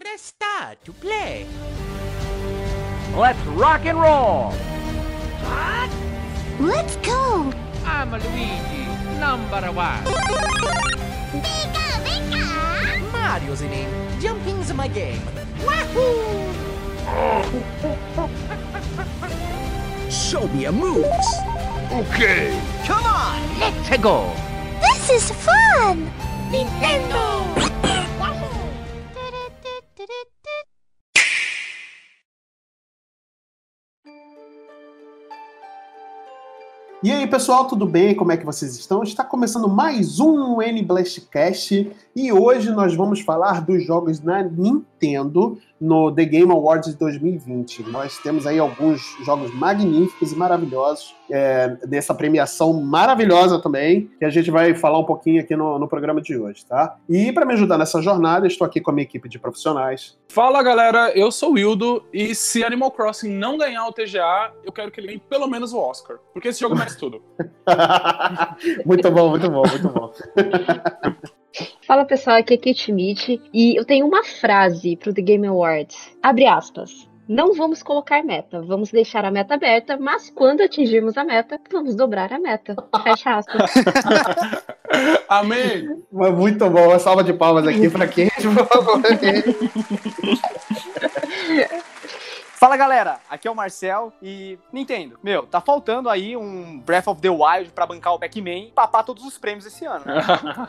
Press start to play. Let's rock and roll! Let's go! I'm Luigi, number one. Pika, pika! Mario's in it. Jumping's my game. Wahoo! Show me your moves. Okay! Come on, let's go. This is fun! Nintendo! E aí, pessoal, tudo bem? Como é que vocês estão? Está começando mais um N Blastcast e hoje nós vamos falar dos jogos na Nintendo no The Game Awards 2020. Nós temos aí alguns jogos magníficos e maravilhosos é, dessa premiação maravilhosa também, que a gente vai falar um pouquinho aqui no, no programa de hoje, tá? E para me ajudar nessa jornada, estou aqui com a minha equipe de profissionais. Fala galera, eu sou o Wildo e se Animal Crossing não ganhar o TGA, eu quero que ele ganhe pelo menos o Oscar, porque esse jogo merece tudo. muito bom, muito bom, muito bom. Fala pessoal, aqui é Kate Schmidt e eu tenho uma frase pro The Game Awards. Abre aspas. Não vamos colocar meta, vamos deixar a meta aberta, mas quando atingirmos a meta, vamos dobrar a meta. Fecha aspas. Amém! Mas muito bom, uma salva de palmas aqui pra Kate, por favor. Fala galera, aqui é o Marcel e Nintendo, meu, tá faltando aí um Breath of the Wild pra bancar o Pac-Man e papar todos os prêmios esse ano. né?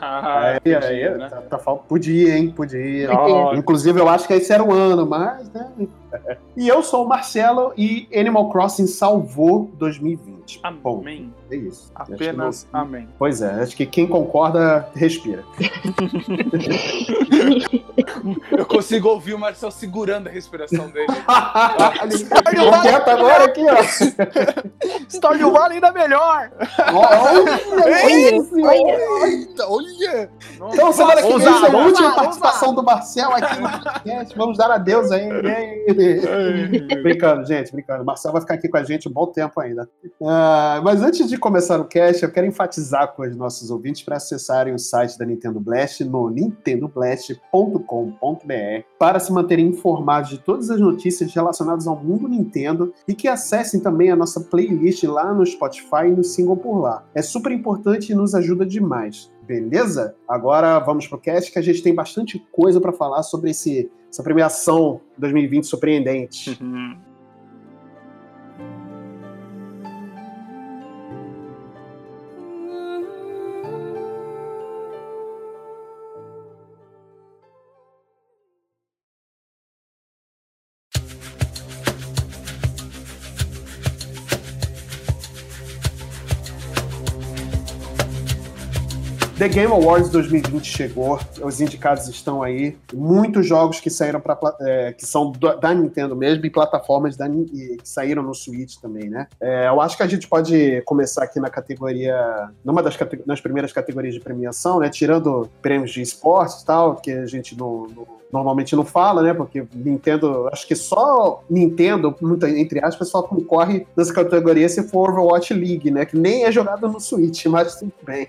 Aí, aí, né? tá, tá podia, hein? Podia. Ó, Inclusive, eu acho que esse era o ano, mas, né? E eu sou o Marcelo e Animal Crossing salvou 2020. Bom, Amém. é isso. Apenas não- amém. Pois é, acho que quem concorda, respira. Eu consigo ouvir o Marcel segurando a respiração dele. Ficou quieto agora aqui, ó. Stardew Valley ainda melhor! Olha, isso, olha. olha, olha. Então, semana que vem, essa é a última participação do Marcel aqui no podcast. Vamos dar adeus aí. brincando, gente, brincando. O Marcel vai ficar aqui com a gente um bom tempo ainda. Ah, mas antes de começar o cast, eu quero enfatizar com os nossos ouvintes para acessarem o site da Nintendo Blast no nintendoblast.com.br para se manterem informados de todas as notícias relacionadas ao mundo Nintendo e que acessem também a nossa playlist lá no Spotify e nos sigam por lá. É super importante e nos ajuda demais. Beleza? Agora vamos pro cast que a gente tem bastante coisa para falar sobre esse, essa premiação 2020 surpreendente. The Game Awards 2020 chegou, os indicados estão aí, muitos jogos que saíram para que são da Nintendo mesmo e plataformas da, que saíram no Switch também, né? É, eu acho que a gente pode começar aqui na categoria, numa das nas primeiras categorias de premiação, né? Tirando prêmios de esportes e tal, que a gente não, não- normalmente não fala, né? Porque Nintendo, acho que só Nintendo, muito, entre aspas, só concorre nessa categoria se for Overwatch League, né? Que nem é jogado no Switch, mas tudo bem.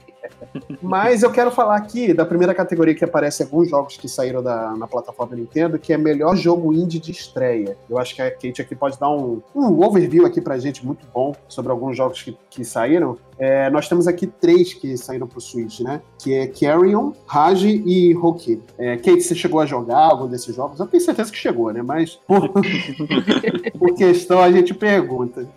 Mas eu quero falar aqui da primeira categoria que aparece alguns jogos que saíram da, na plataforma Nintendo, que é melhor jogo indie de estreia. Eu acho que a Kate aqui pode dar um, um overview aqui pra gente muito bom sobre alguns jogos que, que saíram. É, nós temos aqui três que saíram pro Switch, né? Que é Carrion, Rage e Hoki. É, Kate, você chegou a jogar algum desses jogos? Eu tenho certeza que chegou, né? Mas por, por questão a gente pergunta.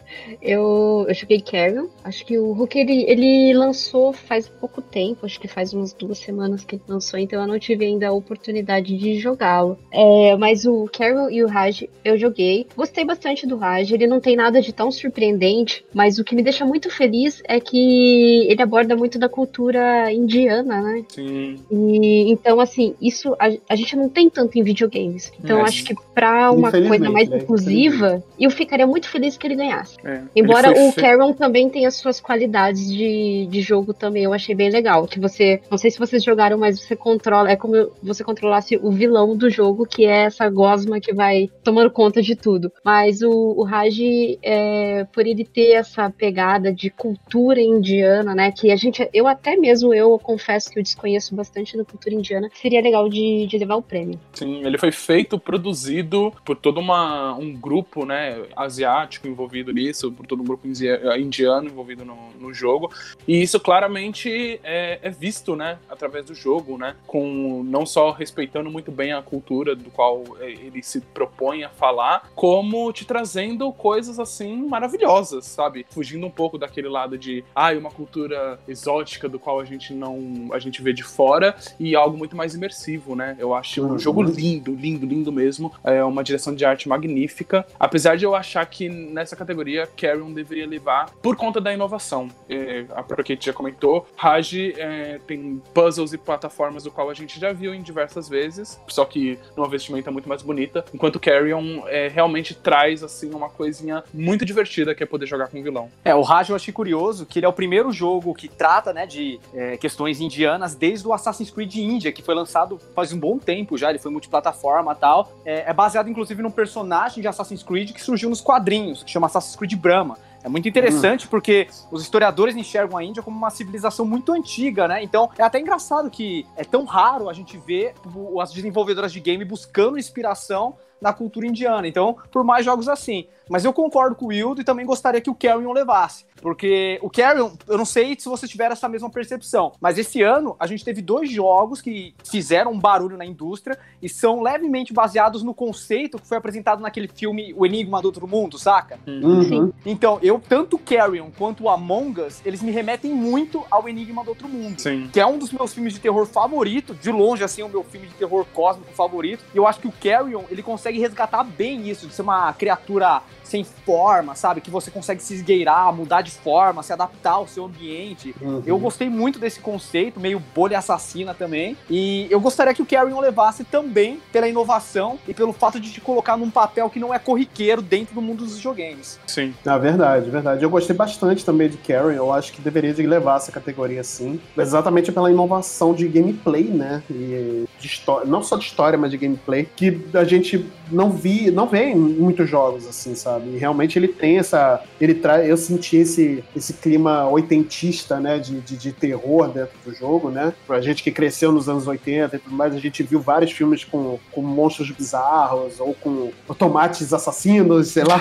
Eu, eu joguei Carrion. Acho que o Hulk ele, ele lançou faz pouco tempo, acho que faz umas duas semanas que ele lançou, então eu não tive ainda a oportunidade de jogá-lo. É, mas o Carrion e o Raj eu joguei. Gostei bastante do Raj, ele não tem nada de tão surpreendente, mas o que me deixa muito feliz é que ele aborda muito da cultura indiana, né? Sim. E então, assim, isso a, a gente não tem tanto em videogames. Então, Mas- acho que pra uma coisa mais né? inclusiva, eu ficaria muito feliz que ele ganhasse. É. Embora Ele o Caron também tenha suas qualidades de, de jogo também, eu achei bem legal. Que você, não sei se vocês jogaram, mas você controla, é como você controlasse o vilão do jogo, que é essa gosma que vai tomando conta de tudo. Mas o, o Raj, é, por ele ter essa pegada de cultura indiana, né? Que a gente, eu até mesmo, eu confesso que eu desconheço bastante da cultura indiana. Seria legal de, de levar o prêmio. Sim, ele foi feito, produzido por todo uma, um grupo, né, asiático envolvido nisso, por todo um grupo indiano envolvido no, no jogo. E isso claramente é, é, visto, né, através do jogo, né, com não só respeitando muito bem a cultura do qual é, ele se propõe a falar, como te trazendo coisas assim maravilhosas, sabe? Fugindo um pouco daquele lado de, ah, uma cultura exótica do qual a gente não, a gente vê de fora e algo muito mais imersivo, né? Eu acho um jogo lindo, lindo, lindo mesmo. É uma direção de arte magnífica. Apesar de eu achar que nessa categoria Carrion deveria levar por conta da inovação. É, a Prokate já comentou, Raj é, tem puzzles e plataformas do qual a gente já viu em diversas vezes, só que numa vestimenta muito mais bonita, enquanto Carrion é, realmente traz assim uma coisinha muito divertida que é poder jogar com o vilão. É, o Raj eu achei curioso que ele é o primeiro jogo que trata, né, de é, questões indianas desde o Assassin's Creed India, que foi lançado faz um bom tempo já, ele foi multiplataforma e tal. É, é baseado inclusive num personagem de Assassin's Creed que surgiu nos quadrinhos, que chama Assassin's Creed Brahma. É muito interessante porque os historiadores enxergam a Índia como uma civilização muito antiga, né? Então é até engraçado que é tão raro a gente ver as desenvolvedoras de game buscando inspiração na cultura indiana. Então, por mais jogos assim. Mas eu concordo com o Wildo e também gostaria que o Carrion levasse. Porque o Carrion, eu não sei se você tiver essa mesma percepção, mas esse ano a gente teve dois jogos que fizeram um barulho na indústria e são levemente baseados no conceito que foi apresentado naquele filme O Enigma do Outro Mundo, saca? Uhum. Então, eu, tanto o Carrion quanto o Among Us, eles me remetem muito ao Enigma do Outro Mundo. Sim. Que é um dos meus filmes de terror favorito, de longe, assim, o meu filme de terror cósmico favorito. E eu acho que o Carrion, ele consegue resgatar bem isso, de ser uma criatura sem forma, sabe? Que você consegue se esgueirar, mudar de forma, se adaptar ao seu ambiente. Uhum. Eu gostei muito desse conceito, meio bolha assassina também. E eu gostaria que o Carrion levasse também pela inovação e pelo fato de te colocar num papel que não é corriqueiro dentro do mundo dos videogames. Sim. Na verdade, verdade. Eu gostei bastante também de Carrion. Eu acho que deveria de levar essa categoria sim. Exatamente pela inovação de gameplay, né? E de história, não só de história, mas de gameplay, que a gente não vi, não vê em muitos jogos assim, sabe? E realmente ele tem essa, ele traz, eu senti esse esse clima oitentista, né, de, de, de, terror dentro do jogo, né? Pra gente que cresceu nos anos 80 e tudo mais, a gente viu vários filmes com, com monstros bizarros ou com tomates assassinos, sei lá,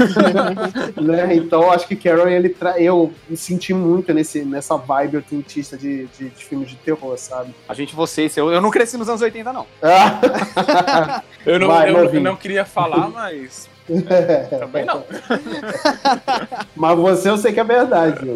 né? Então acho que Carol ele tra... eu me senti muito nesse nessa vibe oitentista de, de, de filmes de terror, sabe? A gente vocês, eu, eu não cresci nos anos 80 não. eu não, Vai, eu, eu não queria falar, mas também não. Mas você eu sei que é verdade,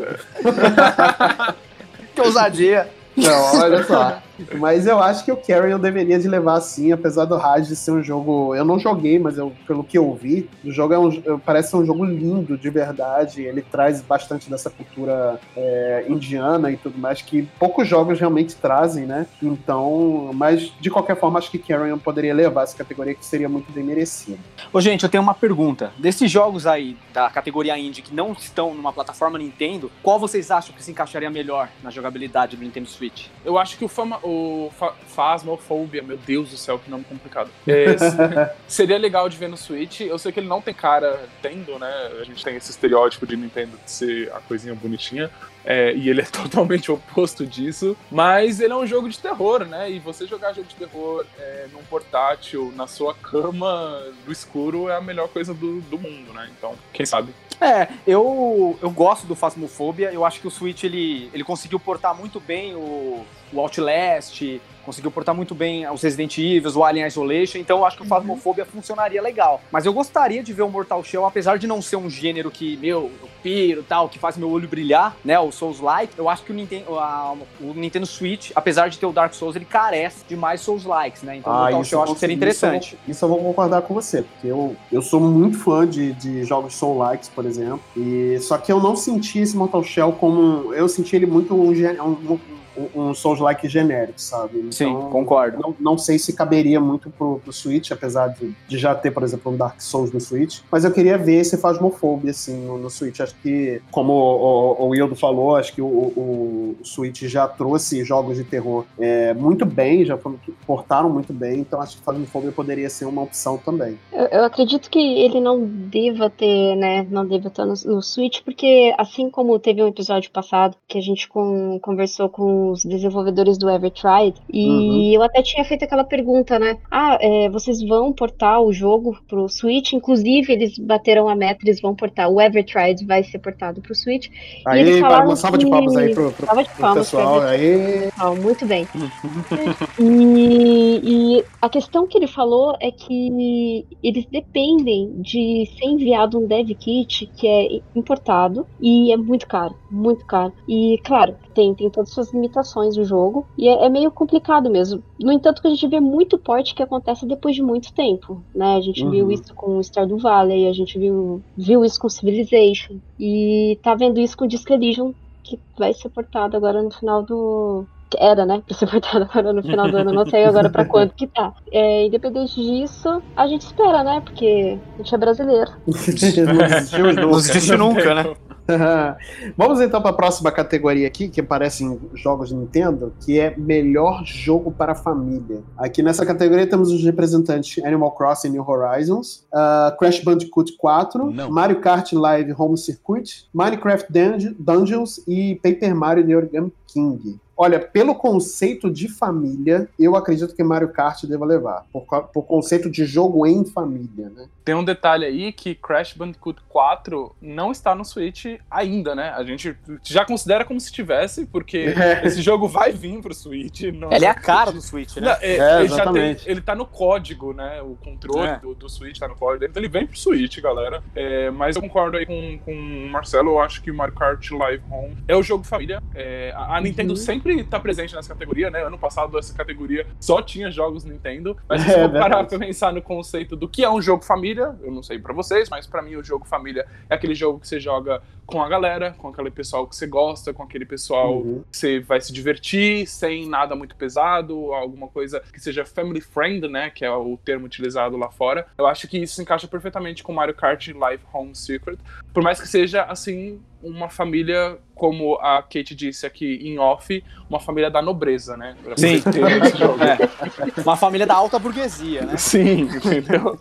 que ousadia. Não, olha só. Mas eu acho que o Carrion deveria de levar sim, apesar do Raj ser um jogo. Eu não joguei, mas eu, pelo que eu vi, o jogo é um, parece ser um jogo lindo de verdade. Ele traz bastante dessa cultura é, indiana e tudo mais, que poucos jogos realmente trazem, né? Então, mas de qualquer forma, acho que Carrion poderia levar essa categoria que seria muito bem merecido. Ô, gente, eu tenho uma pergunta. Desses jogos aí da categoria indie que não estão numa plataforma Nintendo, qual vocês acham que se encaixaria melhor na jogabilidade do Nintendo Switch? Eu acho que o, fama, o fa Phasmophobia, meu Deus do céu, que nome complicado. É, seria legal de ver no Switch. Eu sei que ele não tem cara tendo, né? A gente tem esse estereótipo de Nintendo de ser a coisinha bonitinha. É, e ele é totalmente oposto disso. Mas ele é um jogo de terror, né? E você jogar jogo de terror é, num portátil, na sua cama, no escuro, é a melhor coisa do, do mundo, né? Então, quem sabe? É, eu, eu gosto do Phasmophobia. Eu acho que o Switch ele, ele conseguiu portar muito bem o, o Outlast, conseguiu portar muito bem os Resident Evil, o Alien Isolation, então eu acho que o Phasmophobia uhum. funcionaria legal. Mas eu gostaria de ver o Mortal Shell, apesar de não ser um gênero que, meu, eu piro tal, que faz meu olho brilhar, né, o Souls-like, eu acho que o Nintendo, a, o Nintendo Switch, apesar de ter o Dark Souls, ele carece de mais Souls-likes, né, então o Mortal Shell eu acho que seria interessante. Isso eu, vou, isso eu, vou, concordar com você, porque eu, eu sou muito fã de, de jogos Soul-likes, por exemplo, e só que eu não senti esse Mortal Shell como, eu senti ele muito um, um um, um Souls-like genérico, sabe? Então, Sim, concordo. Não, não sei se caberia muito pro, pro Switch, apesar de, de já ter, por exemplo, um Dark Souls no Switch. Mas eu queria ver esse Phasmophobia, assim, no, no Switch. Acho que, como o, o, o Wildo falou, acho que o, o, o Switch já trouxe jogos de terror é, muito bem, já foram- portaram muito bem, então acho que Phasmophobia poderia ser uma opção também. Eu, eu acredito que ele não deva ter, né? Não deva estar no, no Switch, porque assim como teve um episódio passado que a gente com- conversou com os desenvolvedores do Evertried, e Uhum. eu até tinha feito aquela pergunta, né? Ah, é, vocês vão portar o jogo pro Switch? Inclusive, eles bateram a meta, eles vão portar. O Evertried vai ser portado pro Switch. Aí, eles falaram uma salva de que- palmas aí pro, pro, Salva de pro palmas pra pessoal. Aí, muito bem. E, e a questão que ele falou é que eles dependem de ser enviado um dev kit que é importado e é muito caro, muito caro. E claro, tem, tem todas as suas limitações o jogo e é, é meio complicado mesmo. No entanto, que a gente vê muito porte que acontece depois de muito tempo, né? A gente Uhum. viu isso com o Stardew Valley, a gente viu, viu isso com Civilization e tá vendo isso com Disc Elysium que vai ser portado agora no final do. Era, né? Pra ser portado agora no final do ano, não sei agora pra quando que tá. É, independente disso, a gente espera, né? Porque a gente é brasileiro. não existe nunca, né? Vamos então para a próxima categoria aqui, que aparecem jogos Nintendo, que é melhor jogo para a família. Aqui nessa categoria temos os representantes Animal Crossing New Horizons, ah, Crash Bandicoot 4, Não. Mario Kart Live Home Circuit, Minecraft Dunge- Dungeons e Paper Mario The Origami King. Olha, pelo conceito de família, eu acredito que Mario Kart deva levar. Por, por conceito de jogo em família, né? Tem um detalhe aí que Crash Bandicoot 4 não está no Switch ainda, né? A gente já considera como se tivesse, porque É. esse jogo vai vir pro Switch. Não... Ele é a cara do Switch, Não, né? é, É, ele, já exatamente. tem, ele tá no código, né? O controle É. do, do Switch tá no código dele. Então ele vem pro Switch, galera. É, mas eu concordo aí com, com o Marcelo. Eu acho que o Mario Kart Live Home é o jogo família. É, a, a Nintendo sempre tá presente nessa categoria, né? Ano passado essa categoria só tinha jogos Nintendo. Mas se É, você for parar pra pensar no conceito do que é um jogo família, eu não sei pra vocês, mas pra mim o jogo família é aquele jogo que você joga com a galera, com aquele pessoal que você gosta, com aquele pessoal Uhum. você vai se divertir sem nada muito pesado, alguma coisa que seja family friend, né, que é o termo utilizado lá fora. Eu acho que isso se encaixa perfeitamente com Mario Kart Live Home Secret, por mais que seja assim uma família como a Kate disse aqui em off, uma família da nobreza, né? Pra Sim. É. Uma família da alta burguesia, né? Sim, entendeu?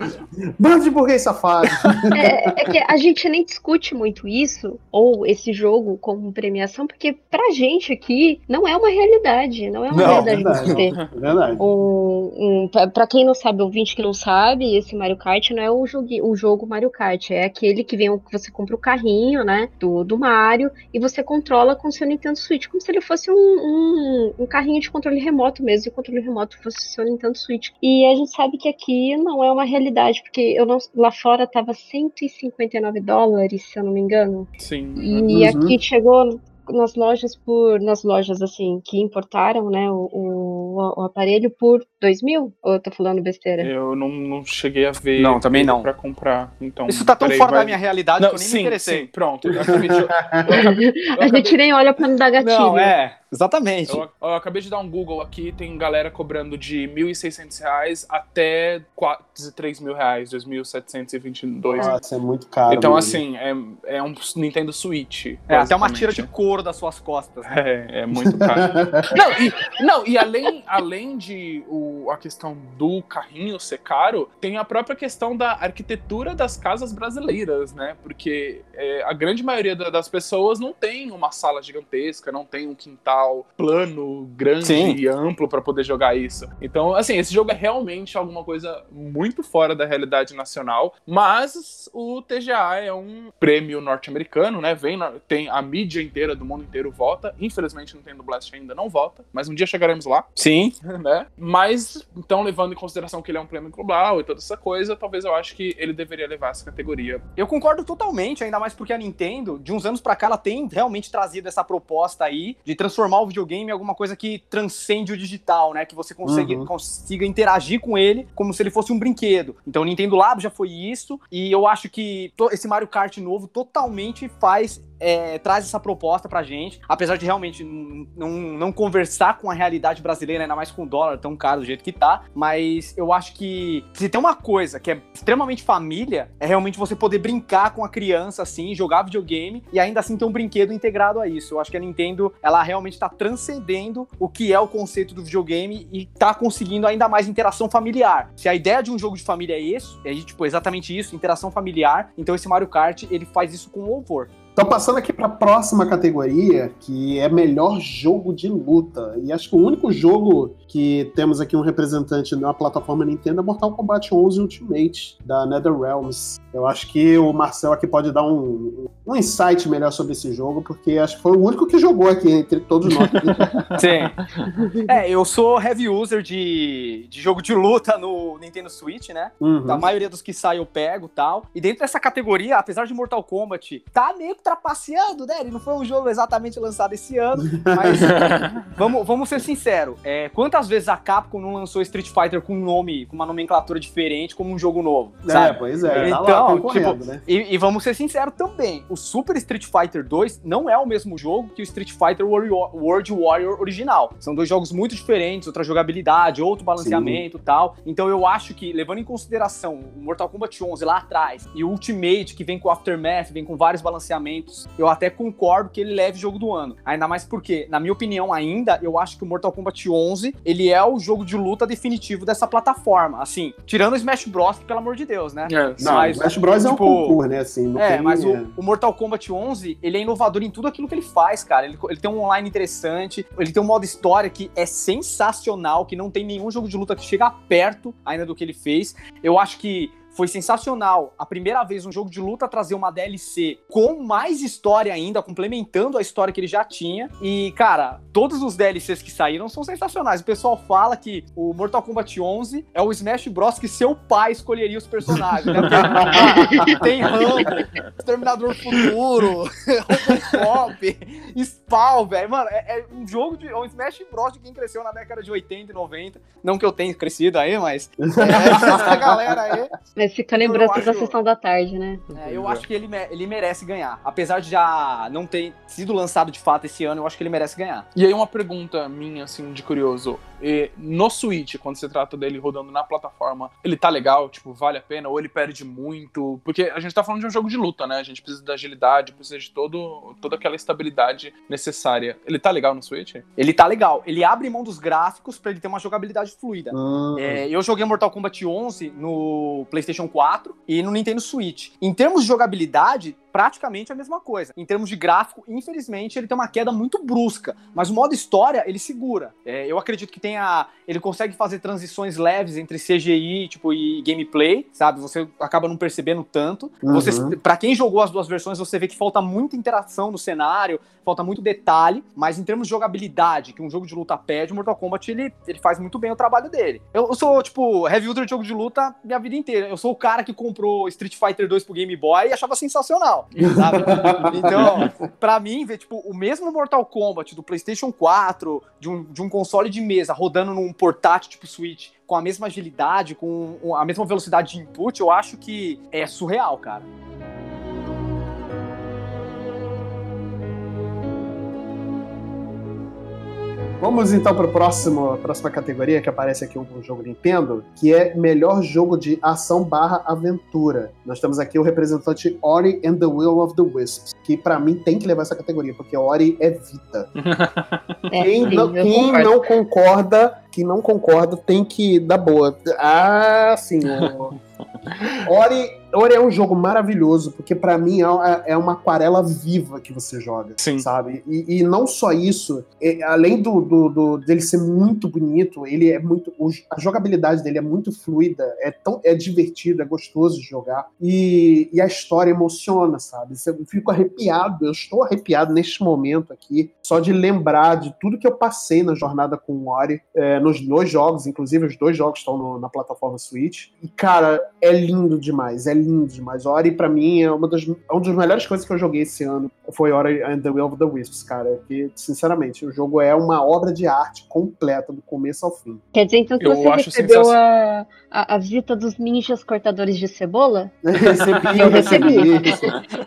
Bando de burguês safado. É, é que a gente nem discute muito isso, ou esse jogo como premiação, porque pra gente aqui não é uma realidade. Não é uma Não, realidade verdade. você ter É verdade. Um, um, pra- pra quem não sabe, ouvinte que não sabe, esse Mario Kart não é o, jogo, o jogo Mario Kart, é aquele que vem, que você compra o carrinho, né, do, do Mario, e você controla com o seu Nintendo Switch, como se ele fosse um, um, um carrinho de controle remoto mesmo, e o controle remoto fosse o seu Nintendo Switch. E a gente sabe que aqui não é uma realidade, porque eu não, lá fora tava 159 dólares, se eu não me engano, Sim. e Uhum. aqui chegou nas lojas por. Nas lojas assim, que importaram, né, o, o, o aparelho por 2 mil? Ou eu tô falando besteira? Eu não, não cheguei a ver Não, também não. pra comprar. Então, Isso tá tão fora vai- da minha realidade Não, que eu nem sim, me interessei. sim, pronto. Eu acabei de, eu acabei- eu a gente nem olha pra não dar gatilho. Não, é, exatamente. Eu, eu acabei de dar um Google aqui, tem galera cobrando de 1.600 reais até quase 3 mil reais, 2.722. Nossa, é muito caro. Então, mesmo. assim, é, é um Nintendo Switch. É, até uma tira de couro das suas costas. né? É, é muito caro. não, e, não, e além, além de o, a questão do carrinho ser caro, tem a própria questão da arquitetura das casas brasileiras, né? Porque é, a grande maioria da- das pessoas não tem uma sala gigantesca, não tem um quintal plano, grande Sim. e amplo para poder jogar isso. Então, assim, esse jogo é realmente alguma coisa muito fora da realidade nacional, mas o TGA é um prêmio norte-americano, né? Vem, na- tem a mídia inteira do mundo inteiro vota. Infelizmente, o Nintendo Blast ainda não vota, mas um dia chegaremos lá, Sim. né? Mas, então, levando em consideração que ele é um prêmio global e toda essa coisa, talvez eu acho que ele deveria levar essa categoria. Eu concordo totalmente, ainda mais porque a Nintendo, de uns anos pra cá, ela tem realmente trazido essa proposta aí de transformar o videogame em alguma coisa que transcende o digital, né? Que você consegue, Uhum. consiga interagir com ele como se ele fosse um brinquedo. Então o Nintendo Labo já foi isso, e eu acho que esse Mario Kart novo totalmente faz é, traz essa proposta pra gente, apesar de realmente não conversar com a realidade brasileira, ainda mais com o dólar tão caro do jeito que tá, mas eu acho que se tem uma coisa que é extremamente família, é realmente você poder brincar com a criança, assim, jogar videogame e ainda assim ter um brinquedo integrado a isso. Eu acho que a Nintendo, ela realmente tá transcendendo o que é o conceito do videogame e tá conseguindo ainda mais interação familiar. Se a ideia de um jogo de família é isso, é tipo exatamente isso, interação familiar, então esse Mario Kart, ele faz isso com louvor. Então, passando aqui para a próxima categoria, que é melhor jogo de luta. E acho que o único jogo que temos aqui um representante na plataforma Nintendo é Mortal Kombat 11 Ultimate, da NetherRealms. Eu acho que o Marcel aqui pode dar um, um insight melhor sobre esse jogo, porque acho que foi o único que jogou aqui entre todos nós. Sim. é, eu sou heavy user de, de jogo de luta no Nintendo Switch, né? Uhum. A maioria dos que saem eu pego e tal. E dentro dessa categoria, apesar de Mortal Kombat tá meio que trapaceando, né? Ele não foi um jogo exatamente lançado esse ano, mas vamos, vamos ser sinceros. É, quantas vezes a Capcom não lançou Street Fighter com um nome, com uma nomenclatura diferente, como um jogo novo? É, Sabe? pois é. tá Então, lá concorrendo, tipo, né? E, e vamos ser sinceros também, o Super Street Fighter 2 não é o mesmo jogo que o Street Fighter Warrior- World Warrior original. São dois jogos muito diferentes, outra jogabilidade, outro balanceamento e tal. Então eu acho que, levando em consideração o Mortal Kombat 11 lá atrás e o Ultimate, que vem com Aftermath, vem com vários balanceamentos, eu até concordo que ele leve jogo do ano. Ainda mais porque, na minha opinião ainda, eu acho que o Mortal Kombat 11, ele é o jogo de luta definitivo dessa plataforma. Assim, tirando o Smash Bros, que, pelo amor de Deus, né? É, Não, mas, Smash Bros é um tipo, concurso, né? Assim, não é, tem, mas o, é. o Mortal Kombat 11, ele é inovador em tudo aquilo que ele faz, cara. Ele, ele tem um online interessante, ele tem um modo história que é sensacional, que não tem nenhum jogo de luta que chega perto ainda do que ele fez. Eu acho que foi sensacional a primeira vez um jogo de luta trazer uma DLC com mais história ainda, complementando a história que ele já tinha. E, cara, todos os DLCs que saíram são sensacionais. O pessoal fala que o Mortal Kombat 11 é o Smash Bros. que seu pai escolheria os personagens, né? Porque tem Rambo, Exterminador Futuro, Robocop, Spawn, velho. Mano, é, é um jogo de. É um Smash Bros. de quem cresceu na década de 80 e 90. Não que eu tenha crescido aí, mas. É, essa galera aí. Mas fica Eu lembrando da acho- sessão da tarde, né? É, eu acho que ele, ele merece ganhar. Apesar de já não ter sido lançado de fato esse ano, eu acho que ele merece ganhar. E aí uma pergunta minha, assim, de curioso. E no Switch, quando se trata dele rodando na plataforma, ele tá legal? Tipo, vale a pena? Ou ele perde muito? Porque a gente tá falando de um jogo de luta, né? A gente precisa da agilidade, precisa de todo, toda aquela estabilidade necessária. Ele tá legal no Switch? Ele tá legal. Ele abre mão dos gráficos pra ele ter uma jogabilidade fluida. Hum, É, eu joguei Mortal Kombat 11 no PlayStation 4 e no Nintendo Switch. Em termos de jogabilidade, praticamente a mesma coisa. Em termos de gráfico, infelizmente, ele tem uma queda muito brusca. Mas o modo história, ele segura. É, eu acredito que tenha. Ele consegue fazer transições leves entre CGI tipo, e gameplay, sabe? Você acaba não percebendo tanto. Uhum. Você, para quem jogou as duas versões, você vê que falta muita interação no cenário, falta muito detalhe, mas em termos de jogabilidade, que um jogo de luta pede, o Mortal Kombat ele, ele faz muito bem o trabalho dele. Eu, eu sou, tipo, heavy user de jogo de luta minha vida inteira. Eu sou o cara que comprou Street Fighter 2 pro Game Boy e achava sensacional, sabe? Então, pra mim, ver, tipo, o mesmo Mortal Kombat do PlayStation 4, de um, de um console de mesa rodando num portátil tipo Switch, com a mesma agilidade, com a mesma velocidade de input, eu acho que é surreal, cara. Vamos então para a próxima categoria que aparece aqui um, jogo Nintendo, que é melhor jogo de ação barra aventura. Nós temos aqui o representante Ori and the Will of the Wisps, que para mim tem que levar essa categoria, porque Ori é Vita. É, Quem, sim, não, quem não concorda, quem não concorda tem que dar boa. Ah, sim. Ori, Ori é um jogo maravilhoso, porque pra mim é, é uma aquarela viva que você joga, Sim. sabe? E, e não só isso, é, além do, do- do- dele ser muito bonito, ele é muito. a jogabilidade dele é muito fluida, é, tão, é divertido, é gostoso de jogar. E, e a história emociona, sabe? Eu fico arrepiado, eu estou arrepiado neste momento aqui, só de lembrar de tudo que eu passei na jornada com o Ori, é, nos dois jogos, inclusive os dois jogos estão no- na plataforma Switch. E, cara, é lindo demais, é lindos, mas Ori pra mim é uma das, é uma das melhores coisas que eu joguei esse ano. Foi Ori and the Will of the Wisps, cara. Que, sinceramente, o jogo é uma obra de arte completa, do começo ao fim. Quer dizer então que Eu você acho recebeu a, a, a visita dos ninjas cortadores de cebola? recebi, Eu recebi,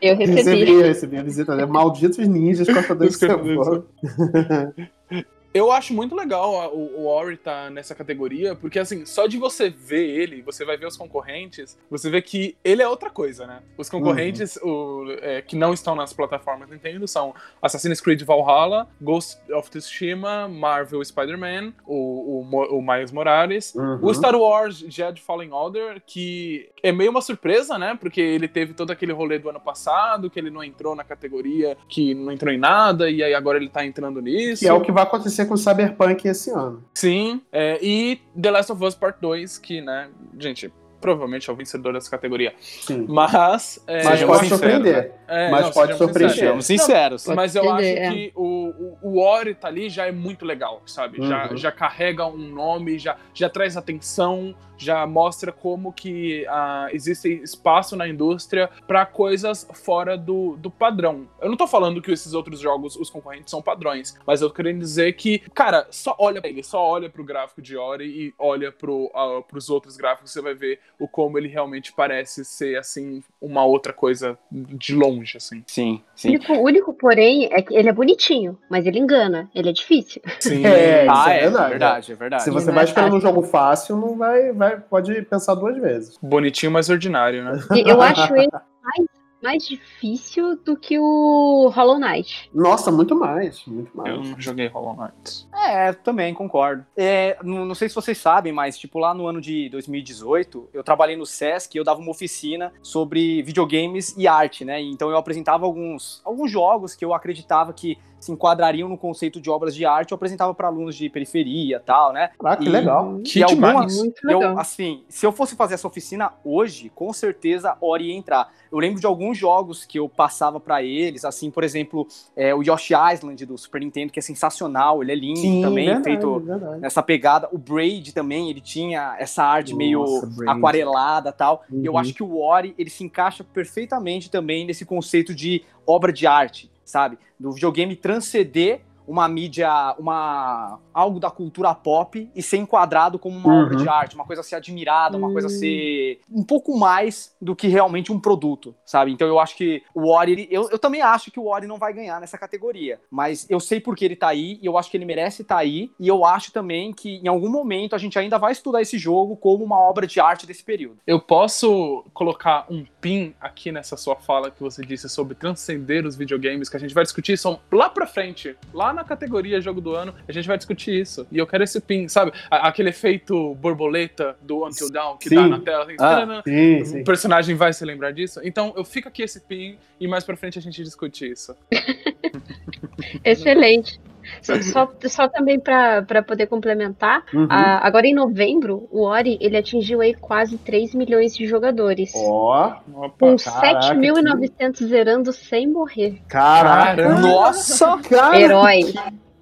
Eu recebi. recebi, recebi a visita, né? Malditos ninjas cortadores de cebola. Eu acho muito legal o, o Ori tá nessa categoria, porque assim, só de você ver ele, você vai ver os concorrentes, você vê que ele é outra coisa, né? Os concorrentes o, é, que não estão nas plataformas Nintendo são Assassin's Creed Valhalla, Ghost of Tsushima, Marvel Spider-Man, o, o, o Miles Morales, Uhum. o Star Wars Jedi Fallen Order, que é meio uma surpresa, né? Porque ele teve todo aquele rolê do ano passado, que ele não entrou na categoria, que não entrou em nada, e aí agora ele tá entrando nisso. Que é o que vai acontecer com o Cyberpunk esse ano. Sim, é, e The Last of Us Part 2, que, né, gente, provavelmente é o vencedor dessa categoria. Sim. Mas. É, Mas pode sinceros, surpreender. é, mas não, pode surpreender. sinceros. Sejamos sinceros. Pode Mas eu acho surpreender, é. que o, o, o Ori tá ali já é muito legal, sabe? Já, Uhum. já carrega um nome, já, já traz atenção, já mostra como que ah, existe espaço na indústria para coisas fora do, do padrão. Eu não tô falando que esses outros jogos, os concorrentes, são padrões, mas eu tô querendo dizer que, cara, só olha pra ele, só olha pro gráfico de Ori e olha pro, ah, pros outros gráficos, você vai ver o como ele realmente parece ser, assim, uma outra coisa de longe, assim. Sim, O sim. único, o único, porém, é que ele é bonitinho, mas ele engana. Ele é difícil. Sim. É, isso Ah, é é verdade. verdade, é verdade. Se você vai é esperando um jogo fácil, não vai, vai, pode pensar duas vezes. Bonitinho, mas ordinário, né? Eu acho ele mais, mais difícil do que o Hollow Knight. Nossa, muito mais, muito mais. Eu não joguei Hollow Knight. É, também concordo. É, não, não sei se vocês sabem, mas tipo lá no ano de 2018, eu trabalhei no SESC e eu dava uma oficina sobre videogames e arte, né? Então eu apresentava alguns, alguns jogos que eu acreditava que se enquadrariam no conceito de obras de arte, eu apresentava para alunos de periferia, tal, né? Ah, que E- legal. Que e demais. algumas, Muito legal. eu, assim, se eu fosse fazer essa oficina hoje, com certeza Ori ia entrar. Eu lembro de alguns jogos que eu passava pra eles, assim, por exemplo, é, o Yoshi Island do Super Nintendo, que é sensacional, ele é lindo também, verdade, feito verdade. nessa pegada. O Braid também, ele tinha essa arte Nossa, meio Braid. aquarelada tal. E eu Uhum. acho que o Ori, ele se encaixa perfeitamente também nesse conceito de obra de arte, sabe? Do videogame transcender uma mídia, uma algo da cultura pop e ser enquadrado como uma Uhum. obra de arte, uma coisa a ser admirada, uma coisa a Hum. ser um pouco mais do que realmente um produto, sabe? Então eu acho que o Ori, eu, eu também acho que o Ori não vai ganhar nessa categoria, mas eu sei por que ele tá aí e eu acho que ele merece estar aí e eu acho também que em algum momento a gente ainda vai estudar esse jogo como uma obra de arte desse período. Eu posso colocar um pin aqui nessa sua fala que você disse sobre transcender os videogames, que a gente vai discutir isso lá pra frente, lá na categoria jogo do ano, a gente vai discutir isso. E eu quero esse pin, sabe? A- Aquele efeito borboleta do Until Dawn que Sim. dá na tela. assim, Ah. Sim, O sim. personagem vai se lembrar disso. Então eu fico aqui esse pin e mais pra frente a gente discute isso. Excelente. Só, só, só também para poder complementar, Uhum. a- agora em novembro, o Ori ele atingiu aí quase 3 milhões de jogadores. Ó, Opa. com caraca, 7.900 zerando sem morrer. caraca. Caramba. Nossa! Cara, Herói.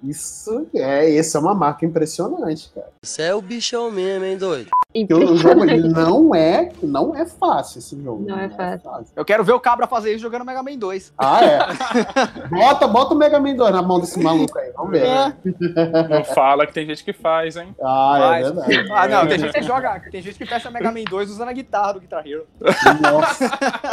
isso é, esse é uma marca impressionante, cara. Você é o bichão mesmo, hein, doido? O jogo ele não é, não é fácil esse jogo. Não é fácil. Eu quero ver o Cabra fazer isso jogando Mega Man 2. Ah, é. bota, bota o Mega Man 2 na mão desse maluco aí, vamos ver. É. Não fala que tem gente que faz, hein? Ah, é Faz. verdade. Ah, não, tem gente que joga, tem gente que fecha Mega Man 2 usando a guitarra do Guitar Hero. Nossa,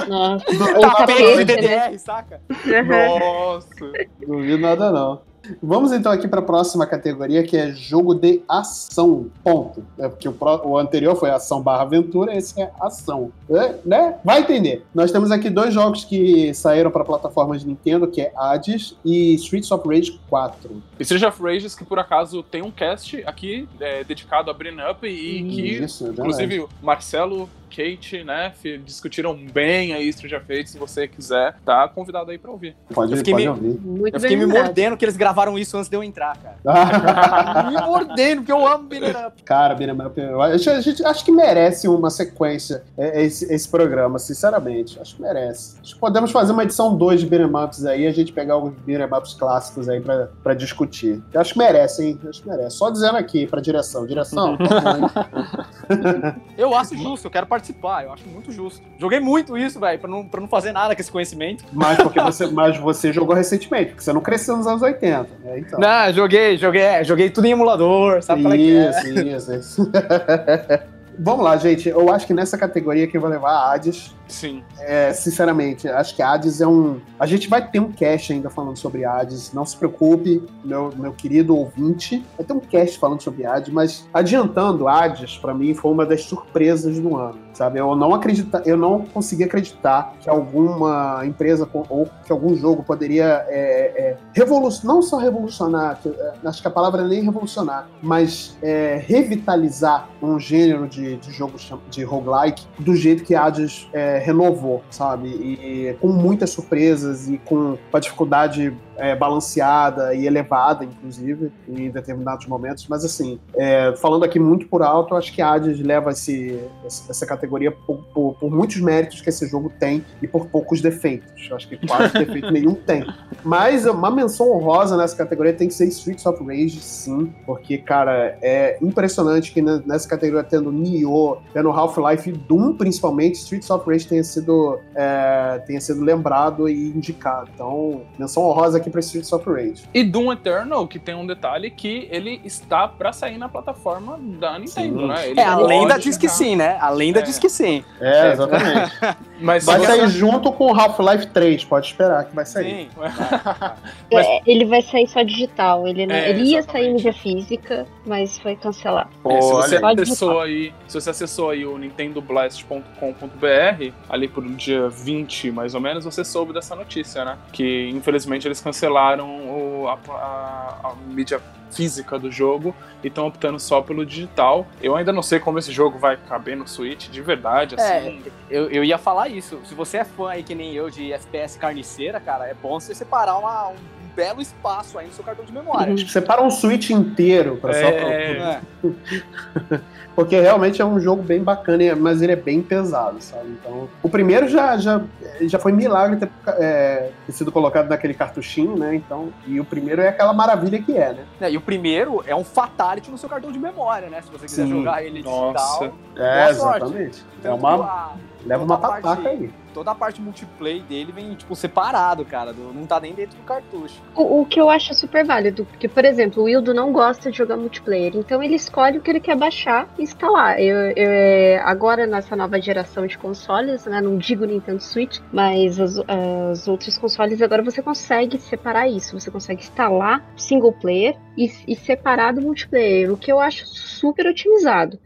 Nossa. Tá, Ou de tapete, né? DDR, saca? Nossa! não vi nada não. Vamos então aqui para a próxima categoria, que é jogo de ação. Ponto. É porque o, pró- o anterior foi ação barra aventura, esse é ação. É, né? Vai entender. Nós temos aqui dois jogos que saíram para plataformas de Nintendo, que é Hades e Streets of Rage 4. Street of Rages, que por acaso tem um cast aqui é, dedicado a Bring Up e que, Isso, é inclusive, o Marcelo, Kate, né, discutiram bem aí Street of Rage. Se você quiser, tá convidado aí pra ouvir. Pode, Eu fiquei pode meio- ouvir. Muito Eu fiquei me mordendo que eles gravaram isso antes de eu entrar, cara. me mordendo, porque eu amo Beat It Up. Cara, Beat'em Up, eu acho, a gente acho que merece uma sequência é, esse, esse programa, sinceramente. Acho que merece. Acho que podemos fazer uma edição 2 de Beat'em Ups aí, a gente pegar alguns Beat'em Ups clássicos aí pra, pra discutir. Eu acho que merece, hein? Acho que merece. Só dizendo aqui pra direção. Direção? Eu acho justo, eu quero participar. Eu acho muito justo. Joguei muito isso, velho, pra não, pra não fazer nada com esse conhecimento. Mas porque você, mas você jogou recentemente, porque você não cresceu nos anos 80, né? Então. Não, joguei, joguei, é, joguei tudo em emulador, sabe qual é que é? Isso, isso, isso. Vamos lá, gente. Eu acho que nessa categoria que eu vou levar a Hades. Sim. É, sinceramente, acho que Hades é um. A gente vai ter um cast ainda falando sobre Hades. Não se preocupe, meu, meu querido ouvinte. Vai ter um cast falando sobre Hades, mas adiantando, Hades, pra mim, foi uma das surpresas do ano. Sabe? Eu não acredita, eu não consegui acreditar que alguma empresa ou que algum jogo poderia é, é, revolucionar, não só revolucionar, que, é, acho que a palavra é nem revolucionar, mas é, revitalizar um gênero de, de jogo cham- de roguelike do jeito que Hades é, renovou, sabe? E, com muitas surpresas e com uma dificuldade é, balanceada e elevada, inclusive, em determinados momentos. Mas, assim, é, falando aqui muito por alto, acho que Hades leva esse, essa categoria por, por- por muitos méritos que esse jogo tem e por poucos defeitos. Acho que quase defeito nenhum tem. Mas uma menção honrosa nessa categoria tem que ser Streets of Rage, sim, porque, cara, é impressionante que ne- nessa categoria, tendo Nioh, tendo Half-Life e Doom, principalmente, Streets of Rage tenha sido, é, tenha sido lembrado e indicado. Então, menção honrosa aqui pra Streets of Rage. E Doom Eternal, que tem um detalhe que ele está pra sair na plataforma da Nintendo, Sim. né? Ele É, a lenda diz que sim, né? A lenda É. diz que sim. É, exatamente. Mas Vai sair você- junto com o Half-Life 3, pode esperar que vai sair. Sim. Mas- É, ele vai sair só digital. Ele, não- É, ele ia sair em mídia física, mas foi cancelado. É, se você acessou aí, se você acessou aí o nintendoblast.com.br, ali por dia 20, mais ou menos, você soube dessa notícia, né? Que infelizmente eles cancelaram o- a, a- a mídia física do jogo e estão optando só pelo digital. Eu ainda não sei como esse jogo vai caber no Switch, de verdade, assim. Eu, eu ia falar isso. Se você é fã aí que nem eu de FPS carniceira, cara, é bom você separar uma- um, um belo espaço aí no seu cartão de memória. Tipo, Separa um Switch inteiro pra só É. pra- É. Porque realmente é um jogo bem bacana, e- mas ele é bem pesado, sabe? Então, o primeiro já, já, já foi milagre ter, é, ter sido colocado naquele cartuchinho, né? Então, e o primeiro é aquela maravilha que é, né? É, E o primeiro é um fatality no seu cartão de memória, né? Se você quiser Sim. jogar ele Nossa. digital. É, Boa sorte. exatamente. É Tanto uma, a- leva uma pataca aí. Toda a parte multiplayer dele vem, tipo, separado, cara. do- não tá nem dentro do cartucho. O, o que eu acho super válido, porque, por exemplo, o Wildo não gosta de jogar multiplayer, então ele escolhe o que ele quer baixar e instalar. Eu, eu- é, agora, nessa nova geração de consoles, né, não digo Nintendo Switch, mas os, os outros consoles, agora você consegue separar isso. Você consegue instalar single player e, e separar do multiplayer, o que eu acho super otimizado.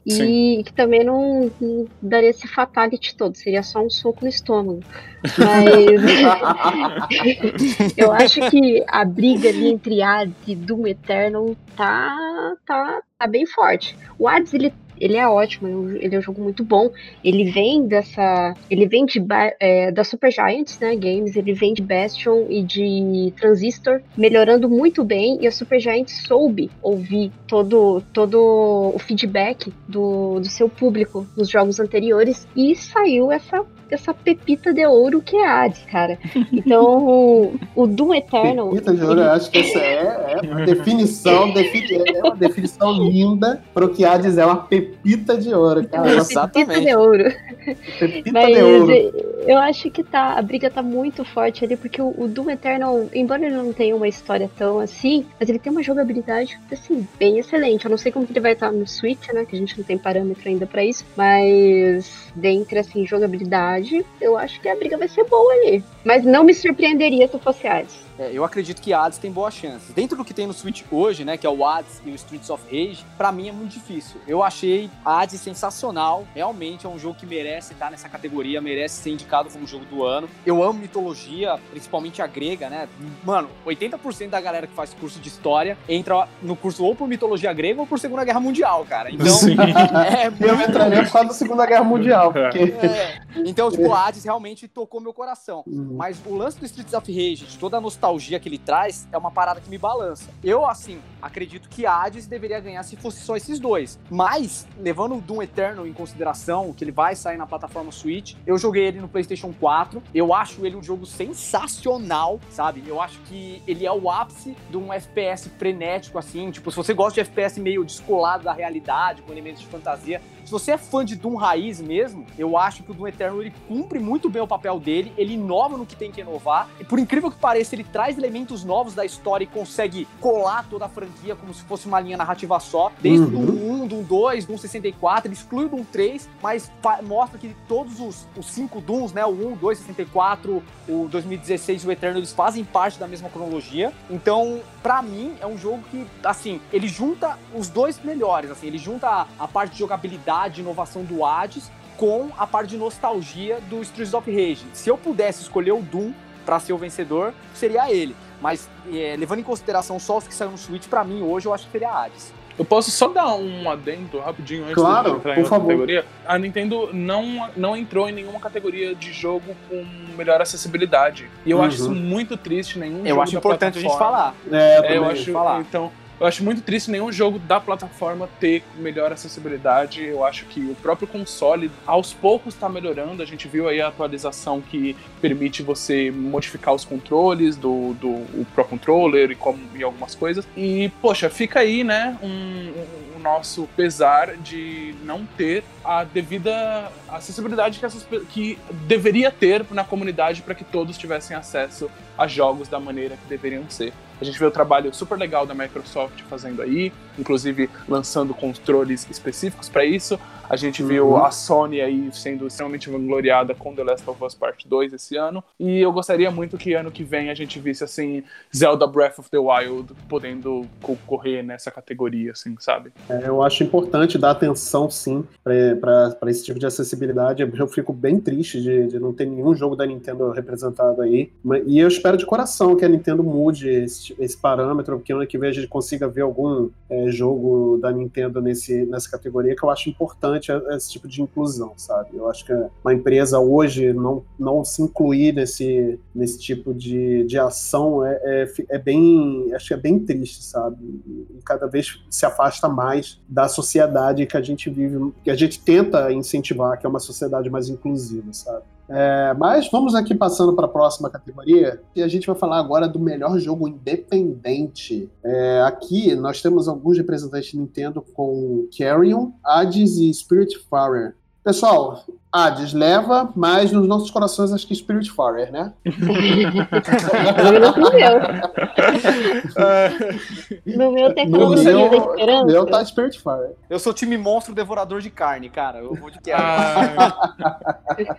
E que também não, não daria esse fatality todo, seria só um soco no estômago. Mas. Eu acho que a briga ali entre Hades e Doom Eternal tá, tá, tá bem forte. O Hades, ele, ele é ótimo, é ele é um jogo muito bom. Ele vem dessa. Ele vem de, é, da Super Giants, né? Games, ele vem de Bastion e de Transistor, melhorando muito bem. E a Super Giants soube ouvir todo, todo o feedback do, do seu público nos jogos anteriores e saiu essa. Essa pepita de ouro que é Hades, cara. Então, o, o Doom Eternal. Pepita de ouro, eu acho que essa é, é uma definição, defi- é uma definição linda pro que Hades é uma pepita de ouro, cara. Uma Exatamente. pepita de ouro. pepita Mas de ouro. eu acho que tá, a briga tá muito forte ali, porque o, o Doom Eternal, embora ele não tenha uma história tão assim, mas ele tem uma jogabilidade, assim, bem excelente. Eu não sei como que ele vai estar no Switch, né, que a gente não tem parâmetro ainda pra isso, mas dentre, assim, jogabilidade, eu acho que a briga vai ser boa ali. Mas não me surpreenderia se fosse Hades. É, eu acredito que Hades tem boas chances. Dentro do que tem no Switch hoje, né, que é o Hades e o Streets of Rage, pra mim é muito difícil. Eu achei Hades sensacional. Realmente é um jogo que merece estar nessa categoria, merece ser indicado como jogo do ano. Eu amo mitologia, principalmente a grega, né? Mano, 80% da galera que faz curso de história entra no curso ou por mitologia grega ou por Segunda Guerra Mundial, cara. Então, Sim. é Eu entraria por causa da Segunda Guerra Mundial, porque é, Então, tipo, a Hades realmente tocou meu coração. Uhum. Mas o lance do Streets of Rage, de toda a nostalgia que ele traz, é uma parada que me balança. Eu, assim, acredito que Hades deveria ganhar se fosse só esses dois. Mas, levando o Doom Eternal em consideração, que ele vai sair na plataforma Switch, eu joguei ele no PlayStation 4. Eu acho ele um jogo sensacional, sabe? Eu acho que ele é o ápice de um FPS frenético, assim. Tipo, se você gosta de FPS meio descolado da realidade, com elementos de fantasia, se você é fã de Doom raiz mesmo, eu acho que o Doom Eternal ele cumpre muito bem o papel dele, ele inova no que tem que inovar, e por incrível que pareça, ele traz elementos novos da história e consegue colar toda a franquia como se fosse uma linha narrativa só, desde o Uhum. Doom 1, Doom 2, Doom 64, ele exclui o Doom 3, mas mostra que todos os, os cinco Dooms, né, o 1, 2, 64, o 2016 e o Eternal, eles fazem parte da mesma cronologia, então, pra mim, é um jogo que, assim, ele junta os dois melhores, assim, ele junta a, a parte de jogabilidade e inovação do Hades com a parte de nostalgia do Streets of Rage. Se eu pudesse escolher o Doom pra ser o vencedor, seria ele. Mas, é, levando em consideração só os que saíram no Switch, pra mim, hoje, eu acho que seria Hades. Eu posso só dar um adendo rapidinho antes Claro, de entrar por em outra favor. categoria? A Nintendo não, não entrou em nenhuma categoria de jogo com melhor acessibilidade. E eu Uhum. acho isso muito triste. Nenhum Eu jogo acho importante a gente plataforma- falar. É, É, eu acho, falar. então, eu acho muito triste nenhum jogo da plataforma ter melhor acessibilidade. Eu acho que o próprio console, aos poucos, está melhorando. A gente viu aí a atualização que permite você modificar os controles do, do o Pro Controller e, como, e algumas coisas. E, poxa, fica aí, né, um, um- nosso pesar de não ter a devida acessibilidade que, essas, que deveria ter na comunidade para que todos tivessem acesso a jogos da maneira que deveriam ser. A gente vê o trabalho super legal da Microsoft fazendo aí, inclusive lançando controles específicos para isso. A gente viu Uhum. a Sony aí sendo extremamente vangloriada com The Last of Us Part 2 esse ano. E eu gostaria muito que ano que vem a gente visse assim Zelda Breath of the Wild podendo concorrer nessa categoria, assim, sabe? É, eu acho importante dar atenção, sim, para esse tipo de acessibilidade. Eu fico bem triste de, de não ter nenhum jogo da Nintendo representado aí. E eu espero de coração que a Nintendo mude esse, esse parâmetro, que ano que vem a gente consiga ver algum é, jogo da Nintendo nesse, nessa categoria, que eu acho importante é- esse tipo de inclusão, sabe? Eu acho que uma empresa hoje não, não se incluir nesse, nesse tipo de, de ação é, é, é bem. Acho que é bem triste, sabe? E cada vez se afasta mais da sociedade que a gente vive, que a gente tenta incentivar, que é uma sociedade mais inclusiva, sabe? É, mas vamos aqui passando para a próxima categoria e a gente vai falar agora do melhor jogo independente. É, aqui nós temos alguns representantes Nintendo com Carrion, Hades e Spiritfarer. Pessoal, Hades leva, mas nos nossos corações acho que Spiritfarer, né? Pelo menos no meu. No meu tem da meu, tá Spiritfarer. Eu sou time monstro devorador de carne, cara. Eu vou de quero. Ah,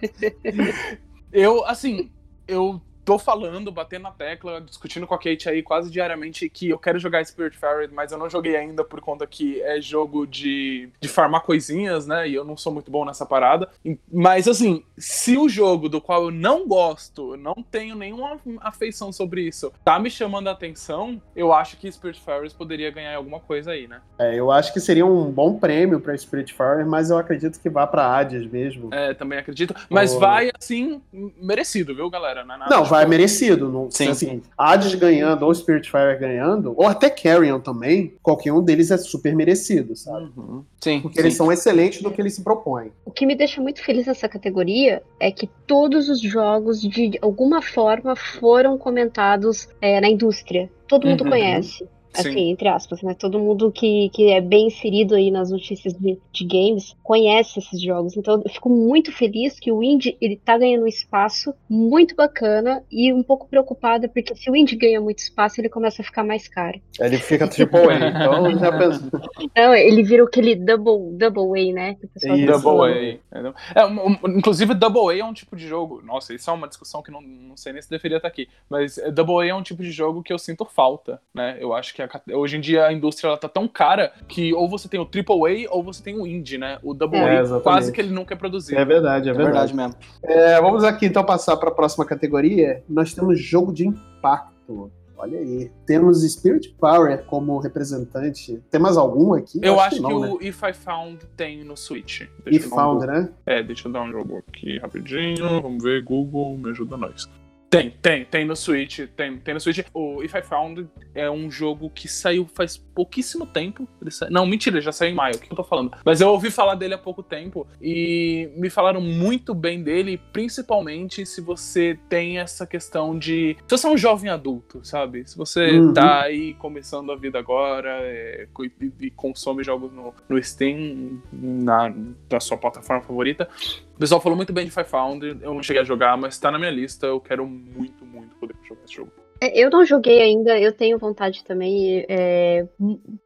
eu, assim, eu tô falando, batendo na tecla, discutindo com a Kate aí quase diariamente que eu quero jogar Spiritfarer, mas eu não joguei ainda por conta que é jogo de, de farmar coisinhas, né? E eu não sou muito bom nessa parada. Mas, assim, se o jogo do qual eu não gosto, não tenho nenhuma afeição sobre isso, tá me chamando a atenção, eu acho que Spiritfarer poderia ganhar alguma coisa aí, né? É, eu acho que seria um bom prêmio para Spiritfarer, mas eu acredito que vá para Hades mesmo. É, também acredito. Mas Oh. vai, assim, merecido, viu, galera? Não, é nada, Não, vai merecido. Não, Sim, assim, Hades ganhando ou Spiritfarer ganhando, ou até Carrion também, qualquer um deles é super merecido, sabe? Uhum. Sim, Porque sim. eles são excelentes no que eles se propõem. O que me deixa muito feliz nessa categoria é que todos os jogos, de alguma forma, foram comentados é, na indústria. Todo mundo Uhum. conhece. Sim. Assim, entre aspas, né? Todo mundo que, que é bem inserido aí nas notícias de, de games conhece esses jogos. Então eu fico muito feliz que o indie ele tá ganhando um espaço muito bacana e um pouco preocupada, porque se o indie ganha muito espaço, ele começa a ficar mais caro. Ele fica tipo, "Ué, então já pensou. Não, ele vira aquele double, double A, né? Que. Double. A. É, um- um- inclusive, Double A é um tipo de jogo. Nossa, isso é uma discussão que não, não sei nem se deveria estar aqui. Mas Double A é um tipo de jogo que eu sinto falta, né? Eu acho que a hoje em dia a indústria ela tá tão cara que ou você tem o Triple A ou você tem o Indie, né? O Double É, A exatamente. quase que ele nunca é produzido. É verdade, é É verdade. verdade mesmo. É, vamos aqui então passar para a próxima categoria. Nós temos jogo de impacto. Olha aí. Temos Spirit Power como representante. Tem mais algum aqui? Eu acho, que, não, né? o If I Found tem no Switch. Deixa E um Found, Google. né? É, deixa eu dar um jogo aqui rapidinho. Vamos ver, Google, me ajuda nós. Tem, tem, tem no Switch, tem, tem no Switch. O If I Found é um jogo que saiu faz pouquíssimo tempo. Sa- Não, mentira, já saiu em maio, o que eu tô falando? Mas eu ouvi falar dele há pouco tempo e me falaram muito bem dele, principalmente se você tem essa questão de. Se você é um jovem adulto, sabe? Se você Uhum. tá aí começando a vida agora é, e, e consome jogos no, no Steam, na, da sua plataforma favorita. O pessoal falou muito bem de Five Found, eu não cheguei a jogar, mas tá na minha lista, eu quero muito, muito poder jogar esse jogo. É, Eu não joguei ainda, eu tenho vontade também. é,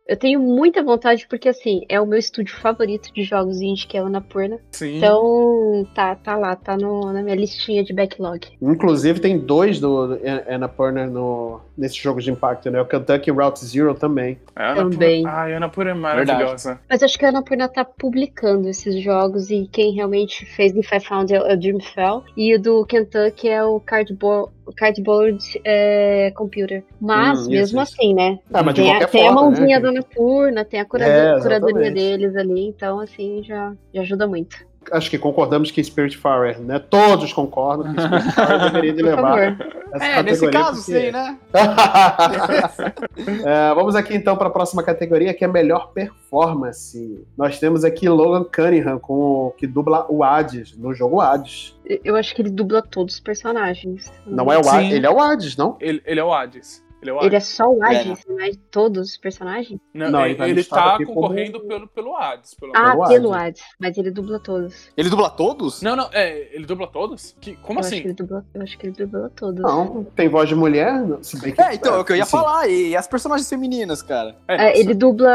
eu tenho muita vontade porque, assim, é o meu estúdio favorito de jogos indie, que é o Annapurna. Sim. Então, tá, tá lá, tá no- na minha listinha de backlog. Inclusive, tem dois do Annapurna no, nesse jogo de impacto, né? O Kentucky Route Zero também. a Ana também. Ai, a Ana Pura é maravilhosa. Mas acho que a Annapurna tá publicando esses jogos e quem realmente fez If I Found é o Dreamfell. E o do Kentucky é o Cardboard, o cardboard é, Computer. Mas, Hum, mesmo isso. assim, né? Ah, mas tem, a, tem a forma, mãozinha né? da Annapurna, tem a curado- É, curadoria deles ali. Então, assim, já, já ajuda muito. Acho que concordamos que Spirit Power, né? Todos concordam que Spirit Power deveria de levar É, nesse caso, porque- sim, né? É, vamos aqui então para a próxima categoria, que é melhor performance. Nós temos aqui Logan Cunningham, com, que dubla o Hades, no jogo Hades. Eu- acho que ele dubla todos os personagens. Não é o. Hades, ele é o Hades, não? Ele, ele é o Hades. Ele é o Hades. Ele é só o Hades, não é de todos os personagens? Não, Não, ele, ele listado tá aqui como- concorrendo pelo, pelo Hades. Pelo Ah, Pelo pelo Hades. Hades. Mas ele dubla todos. Ele dubla todos? Não, não, é, ele dubla todos? Que, como eu Acho assim? que ele dubla, eu acho que ele dubla todos. Não, tem voz de mulher, não, se bem que... É, então, é o que eu ia Sim. falar. E as personagens femininas, cara? É, ele dubla.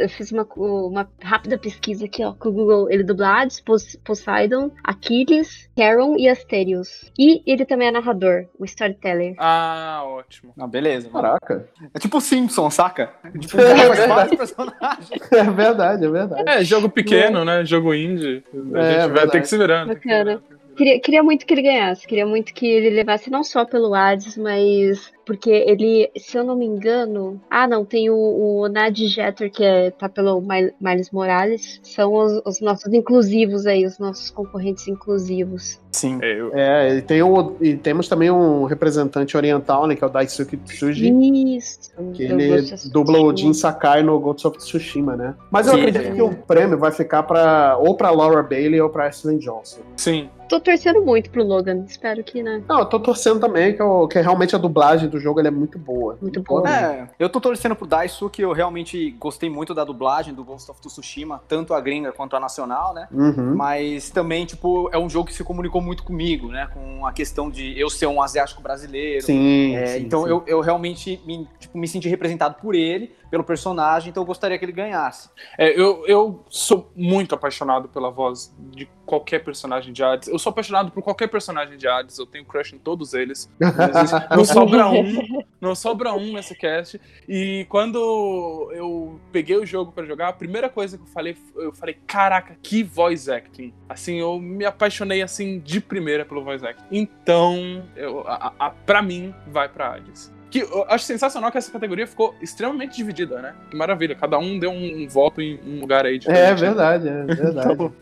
Eu fiz uma, uma rápida pesquisa aqui, ó, com o Google. Ele dubla Hades, Pos- Poseidon, Aquiles, Charon e Asterios. E ele também é narrador, o storyteller. Ah, ótimo. Não, beleza. Caraca, É tipo Simpson, saca? Tipo, É verdade. é verdade, é verdade. É, jogo pequeno, né? Jogo indie. A É, gente vai ter que se virar. que se Bacana. Queria, queria muito que ele ganhasse, queria muito que ele levasse não só pelo Hades, mas porque ele, se eu não me engano. Ah, não, tem o, o Nad Jeter, que é, tá pelo Mi- Miles Morales. São os, os nossos inclusivos aí, os nossos concorrentes inclusivos. Sim. É, eu- É, e, tem o, e temos também um representante oriental, né, que é o Daisuke Tsuji, Isso. que eu ele dubla o. Jin Sakai no Ghost of Tsushima, né? Mas eu Sim. acredito que o prêmio vai ficar para ou pra Laura Bailey ou pra Ashley Johnson. Sim. Tô torcendo muito pro Logan. Espero que, né? Não, eu tô torcendo também, que, eu- que realmente a dublagem do jogo ela é muito boa. Muito boa. É, eu tô torcendo pro Daisuke, eu realmente gostei muito da dublagem do Ghost of Tsushima, tanto a gringa quanto a nacional, né? Uhum. Mas também, tipo, é um jogo que se comunicou muito comigo, né? Com a questão de eu ser um asiático brasileiro. Sim, É, sim, então sim. Eu, eu realmente me, tipo, me senti representado por ele, pelo personagem, então eu gostaria que ele ganhasse. É, eu, eu sou muito apaixonado pela voz de qualquer personagem de Hades. Eu sou apaixonado por qualquer personagem de Hades. Eu tenho crush em todos eles. Não, sobra um. Não sobra um nesse cast. E quando eu peguei o jogo pra jogar, a primeira coisa que eu falei, eu falei, caraca, que voice acting. Assim, eu me apaixonei assim de primeira pelo voice acting. Então, eu, a, a, pra mim, vai pra Hades. Que eu acho sensacional que essa categoria ficou extremamente dividida, né? Que maravilha. Cada um deu um, um voto em um lugar aí diferente. É verdade, é verdade. Então,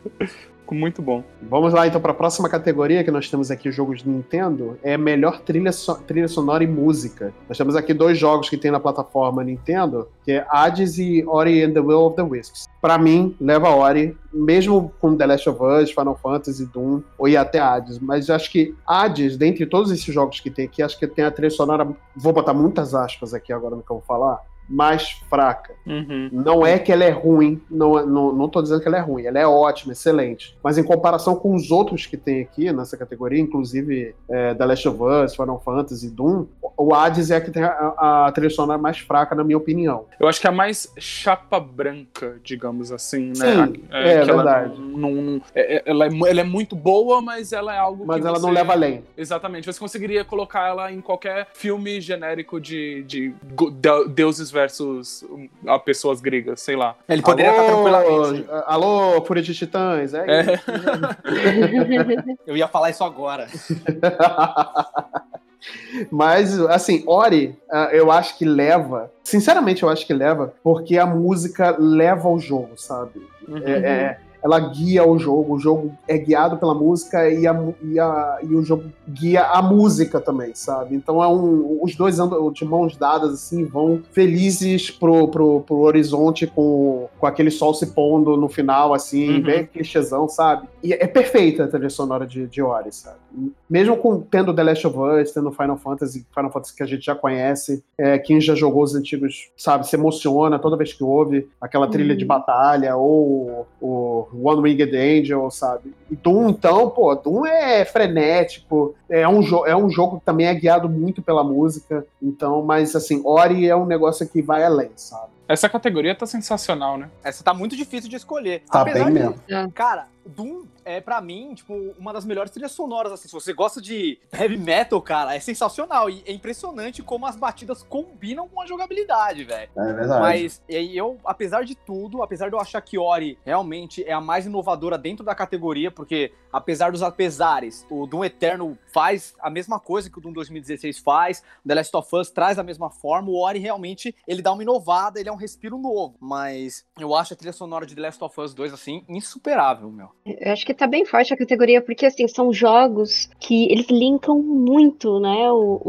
ficou muito bom. Vamos lá então para a próxima categoria que nós temos aqui jogos de Nintendo, é melhor trilha, so- trilha sonora e música. Nós temos aqui dois jogos que tem na plataforma Nintendo, que é Hades e Ori and the Will of the Wisps. Para mim, leva Ori, mesmo com The Last of Us, Final Fantasy, Doom, ou até Hades. Mas acho que Hades, dentre todos esses jogos que tem aqui, acho que tem a trilha sonora, vou botar muitas aspas aqui agora no que eu vou falar, mais fraca. Uhum. Não é que ela é ruim, não, é- não, não tô dizendo que ela é ruim, ela é ótima, excelente. Mas em comparação com os outros que tem aqui nessa categoria, inclusive é, The Last of Us, Final Fantasy, Doom, o Hades é a que tem a, a trilha sonora mais fraca, na minha opinião. Eu acho que é a mais chapa branca, digamos assim, né? Sim, é que ela verdade. não- não- é- é- ela, é, ela é muito boa, mas ela é algo Mas que ela você- não leva além. Exatamente. Você conseguiria colocar ela em qualquer filme genérico de, de de- deuses versus a pessoas gregas, sei lá. Ele poderia estar alô, tranquilamente. Alô, Fúria de Titãs, é, É. isso. Eu ia falar isso agora. Mas, assim, Ori, ah, eu acho que leva. Sinceramente, eu acho que leva, porque a música leva o jogo, sabe? É, é- ela guia o jogo, o jogo é guiado pela música e, a, e, a- e o jogo guia a música também, sabe? Então é um. Os dois andam de mãos dadas, assim, vão felizes pro, pro, pro horizonte com, com aquele sol se pondo no final, assim, Uhum. bem clichêzão, sabe? E é perfeita a trilha sonora de, de Ori, sabe? Mesmo com, tendo The Last of Us, tendo Final Fantasy, Final Fantasy que a gente já conhece, é, quem já jogou os antigos, sabe, se emociona toda vez que ouve aquela trilha Uhum. de batalha, ou o One Winged Angel, sabe? E Doom, então, pô, Doom é frenético, é um, é um jogo que também é guiado muito pela música, então, mas assim, Ori é um negócio que vai além, sabe? Essa categoria tá sensacional, né? Essa tá muito difícil de escolher. Tá Apesar bem de- mesmo. Cara, Doom é pra mim, tipo, uma das melhores trilhas sonoras, assim. Se você gosta de heavy metal, cara, é sensacional. E é impressionante como as batidas combinam com a jogabilidade, velho. É verdade. Mas eu, apesar de tudo, apesar de eu achar que Ori realmente é a mais inovadora dentro da categoria, porque apesar dos apesares, o Doom Eterno faz a mesma coisa que o Doom 2016 faz, The Last of Us traz da mesma forma, o Ori realmente, ele dá uma inovada, ele é um respiro novo, mas eu acho a trilha sonora de The Last of Us 2, assim, insuperável, meu. Eu acho que tá bem forte a categoria, porque assim, são jogos que eles linkam muito, né? O,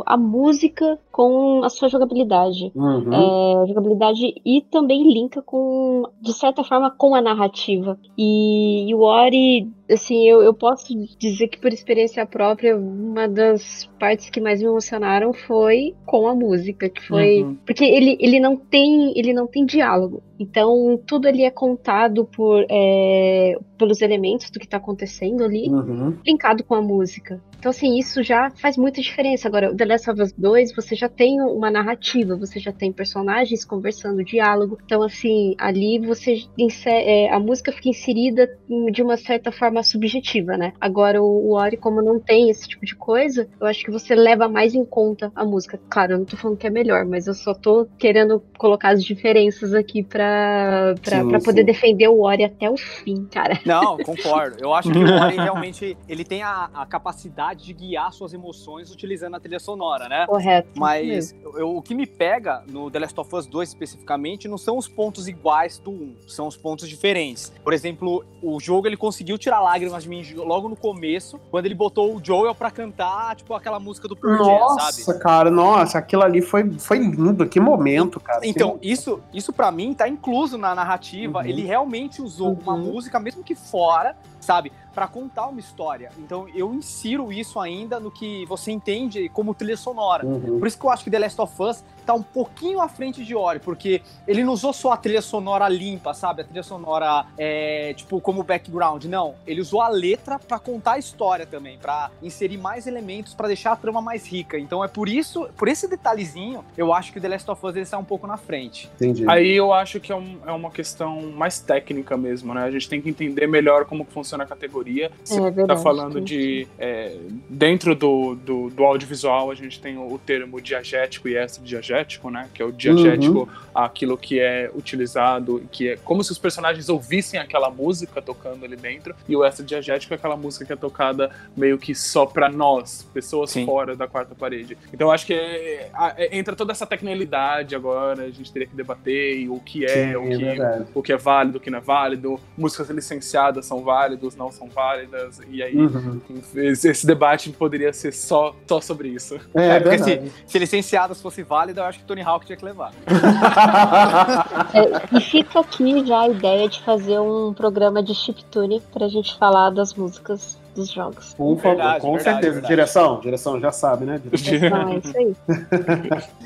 o- a música com a sua jogabilidade. Uhum. É, jogabilidade e também linka com, de certa forma, com a narrativa. E, e o Ori, assim, eu, eu posso dizer que por experiência própria, uma das partes que mais me emocionaram foi com a música, que foi Uhum. porque ele, ele não tem ele não tem diálogo. Então tudo ali é contado por é, pelos elementos do que tá acontecendo ali Uhum. linkado com a música. Então, assim, isso já faz muita diferença. Agora, o The Last of Us 2, você já tem uma narrativa, você já tem personagens conversando, diálogo. Então, assim, ali você é, a música fica inserida de uma certa forma subjetiva, né? Agora, o, o Ori, como não tem esse tipo de coisa, eu acho que você leva mais em conta a música. Claro, eu não tô falando que é melhor, mas eu só tô querendo colocar as diferenças aqui pra, pra, Sim, pra poder sim. defender o Ori até o fim, cara. Não, concordo. Eu acho que o Ori realmente ele tem a, a capacidade de guiar suas emoções utilizando a trilha sonora, né? Correto. Mas mesmo. eu- o que me pega no The Last of Us 2 especificamente não são os pontos iguais do 1, são os pontos diferentes. Por exemplo, o jogo ele conseguiu tirar lágrimas de mim logo no começo, quando ele botou o Joel pra cantar, tipo, aquela música do Pearl Nossa, sabe? cara, nossa, aquilo ali foi, foi lindo, que momento, cara. Então, Que- isso, isso para mim tá incluso na narrativa. Uhum. Ele realmente usou uma Uhum. música, mesmo que fora, sabe, Pra contar uma história. Então, eu insiro isso ainda no que você entende como trilha sonora. Uhum. Por isso que eu acho que The Last of Us tá um pouquinho à frente de Ori, porque ele não usou só a trilha sonora limpa, sabe? A trilha sonora, é, tipo, como background. Não, ele usou a letra pra contar a história também, pra inserir mais elementos, pra deixar a trama mais rica. Então é por isso, por esse detalhezinho, eu acho que The Last of Us ele está um pouco na frente. Entendi. Aí eu acho que é, um- é uma questão mais técnica mesmo, né? A gente tem que entender melhor como funciona a categoria. Se É tá verdade, falando sim. de. é, dentro do, do, do audiovisual, a gente tem o, o termo diagético e extra-diagético, né? Que é o diagético, aquilo que é utilizado, que é como se os personagens ouvissem aquela música tocando ali dentro, e o extra-diagético é aquela música que é tocada meio que só pra nós, pessoas Sim. fora da quarta parede. Então eu acho que é- é- entra toda essa tecnicalidade agora, a gente teria que debater e o que é, Sim, o é que verdade. o que é válido, o que não é válido, músicas licenciadas são válidas, não são válidas, e aí Uhum. esse, debate poderia ser só, só sobre isso. É, É, porque verdade. Se licenciadas fosse válida, acho que Tony Hawk tinha que levar. É, e fica aqui já a ideia de fazer um programa de chiptune pra gente falar das músicas dos jogos. Por favor, Verdade, com verdade, certeza. verdade. Direção, direção já sabe, né? Então é isso aí.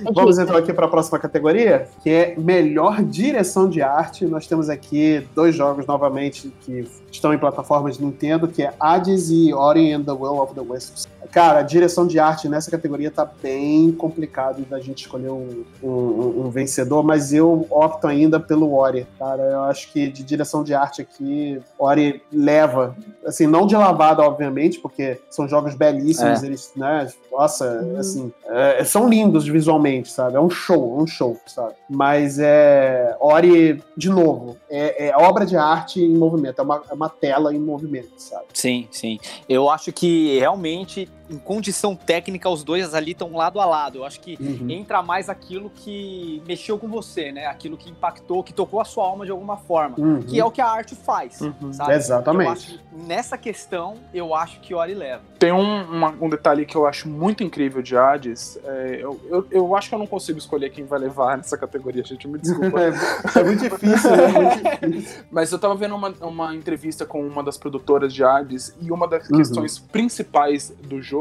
Vamos então aqui para a próxima categoria, que é melhor direção de arte. Nós temos aqui dois jogos novamente que estão em plataformas Nintendo, que é Hades e Ori and the Will of the Wisps. Cara, a direção de arte nessa categoria tá bem complicado da gente escolher um, um- um vencedor, mas eu opto ainda pelo Ori, cara. Eu acho que de direção de arte aqui, Ori leva, assim, não de lavada, obviamente, porque são jogos belíssimos, eles, né, nossa, Uhum. assim, é, são lindos visualmente, sabe? É um show, é um show, sabe? Mas é. Ori, de novo, é, é obra de arte em movimento, é uma, é uma tela em movimento, sabe? Sim, sim. Eu acho que realmente em condição técnica, os dois ali estão lado a lado. Eu acho que Uhum. entra mais aquilo que mexeu com você, né? Aquilo que impactou, que tocou a sua alma de alguma forma. Uhum. Que é o que a arte faz, Uhum. sabe? Exatamente. Eu acho que nessa questão, eu acho que Ori leva. Tem um, uma- um detalhe que eu acho muito incrível de Hades. é, eu, eu, eu acho que eu não consigo escolher quem vai levar nessa categoria, gente. Me desculpa. É, é muito difícil, né? É muito difícil. Mas eu tava vendo uma, uma entrevista com uma das produtoras de Hades e uma das Uhum. questões principais do jogo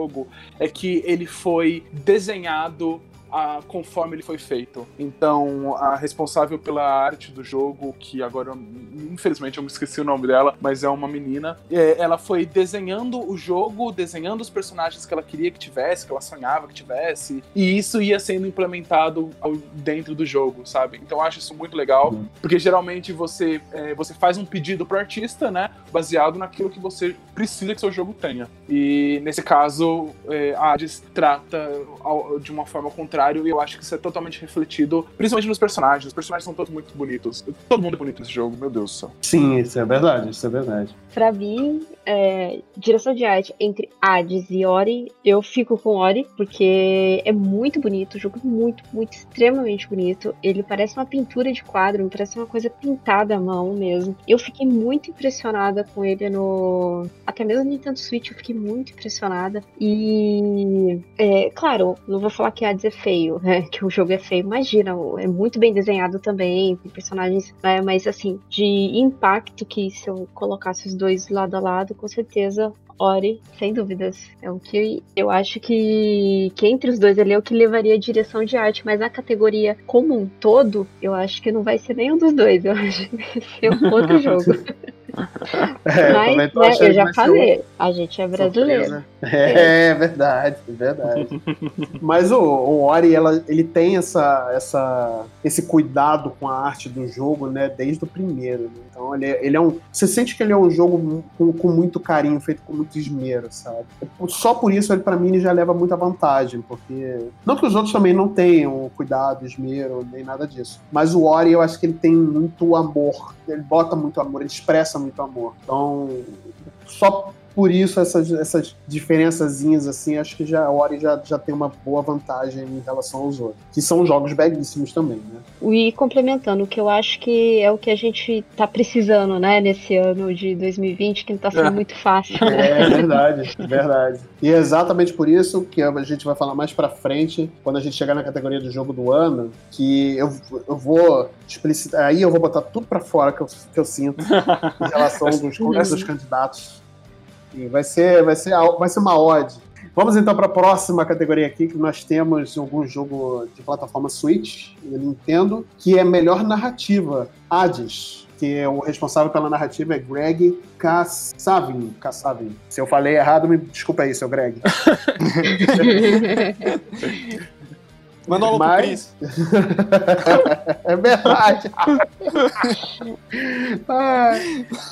é que ele foi desenhado a- conforme ele foi feito. Então, a responsável pela arte do jogo, que agora, infelizmente, eu me esqueci o nome dela, mas é uma menina, é, ela foi desenhando o jogo, desenhando os personagens que ela queria que tivesse, que ela sonhava que tivesse, e isso ia sendo implementado ao- dentro do jogo, sabe? Então, eu acho isso muito legal, Uhum. porque geralmente você, é, você faz um pedido pro artista, né, baseado naquilo que você precisa que seu jogo tenha. E nesse caso, é, a Hades trata de uma forma contrária, e eu acho que isso é totalmente refletido, principalmente nos personagens. Os personagens são todos muito bonitos. Todo mundo é bonito nesse jogo, meu Deus do céu. Sim, isso é verdade, isso é verdade. Pra mim, é, direção de arte entre Hades e Ori, eu fico com Ori, porque é muito bonito, o jogo é muito, muito, extremamente bonito. Ele parece uma pintura de quadro, parece uma coisa pintada à mão mesmo. Eu fiquei muito impressionada com ele no. Até mesmo no Nintendo Switch, eu fiquei muito impressionada. E. É, claro, não vou falar que Hades é feio, né? Que o jogo é feio, imagina, é muito bem desenhado também, tem personagens, né, mas assim, de impacto que se eu colocasse os dois lado a lado, com certeza Ori, sem dúvidas. É o que eu acho que, que entre os dois ali é o que levaria a direção de arte, mas a categoria como um todo, eu acho que não vai ser nenhum dos dois. Eu acho que vai ser um outro jogo. É, eu mas, né, eu já falei, a gente é brasileiro. É, é verdade, é verdade. Mas o, o Ori, ela, ele tem essa, essa, esse cuidado com a arte do jogo, né, desde o primeiro. né? Então ele, é- ele é um. Você sente que ele é um jogo com, com muito carinho, feito com muito esmero, sabe? Só por isso, ele para mim ele já leva muita vantagem, porque. Não que os outros também não tenham cuidado, esmero, nem nada disso. Mas o Ori, eu acho que ele tem muito amor. Ele bota muito amor, ele expressa muito amor. Então, só por isso essas, essas diferençazinhas assim, acho que já a Ori já, já tem uma boa vantagem em relação aos outros. Que são jogos belíssimos também, né? E complementando, o que eu acho que é o que a gente tá precisando, né, nesse ano de 2020, que não tá sendo É. muito fácil, né? É verdade, é verdade. E é exatamente por isso que a gente vai falar mais pra frente, quando a gente chegar na categoria do jogo do ano, que eu, eu vou explicitar, aí eu vou botar tudo pra fora que eu, que eu sinto em relação dos, com esses candidatos. Vai ser, vai ser, vai ser uma ode. Vamos então para a próxima categoria aqui, que nós temos algum jogo de plataforma Switch e Nintendo, que é melhor narrativa, Hades, que é o responsável pela narrativa é Greg Kassavin. Kassavin. Se eu falei errado, me desculpa aí, seu Greg. Manda um pro Mas- Cris. é verdade. Ah,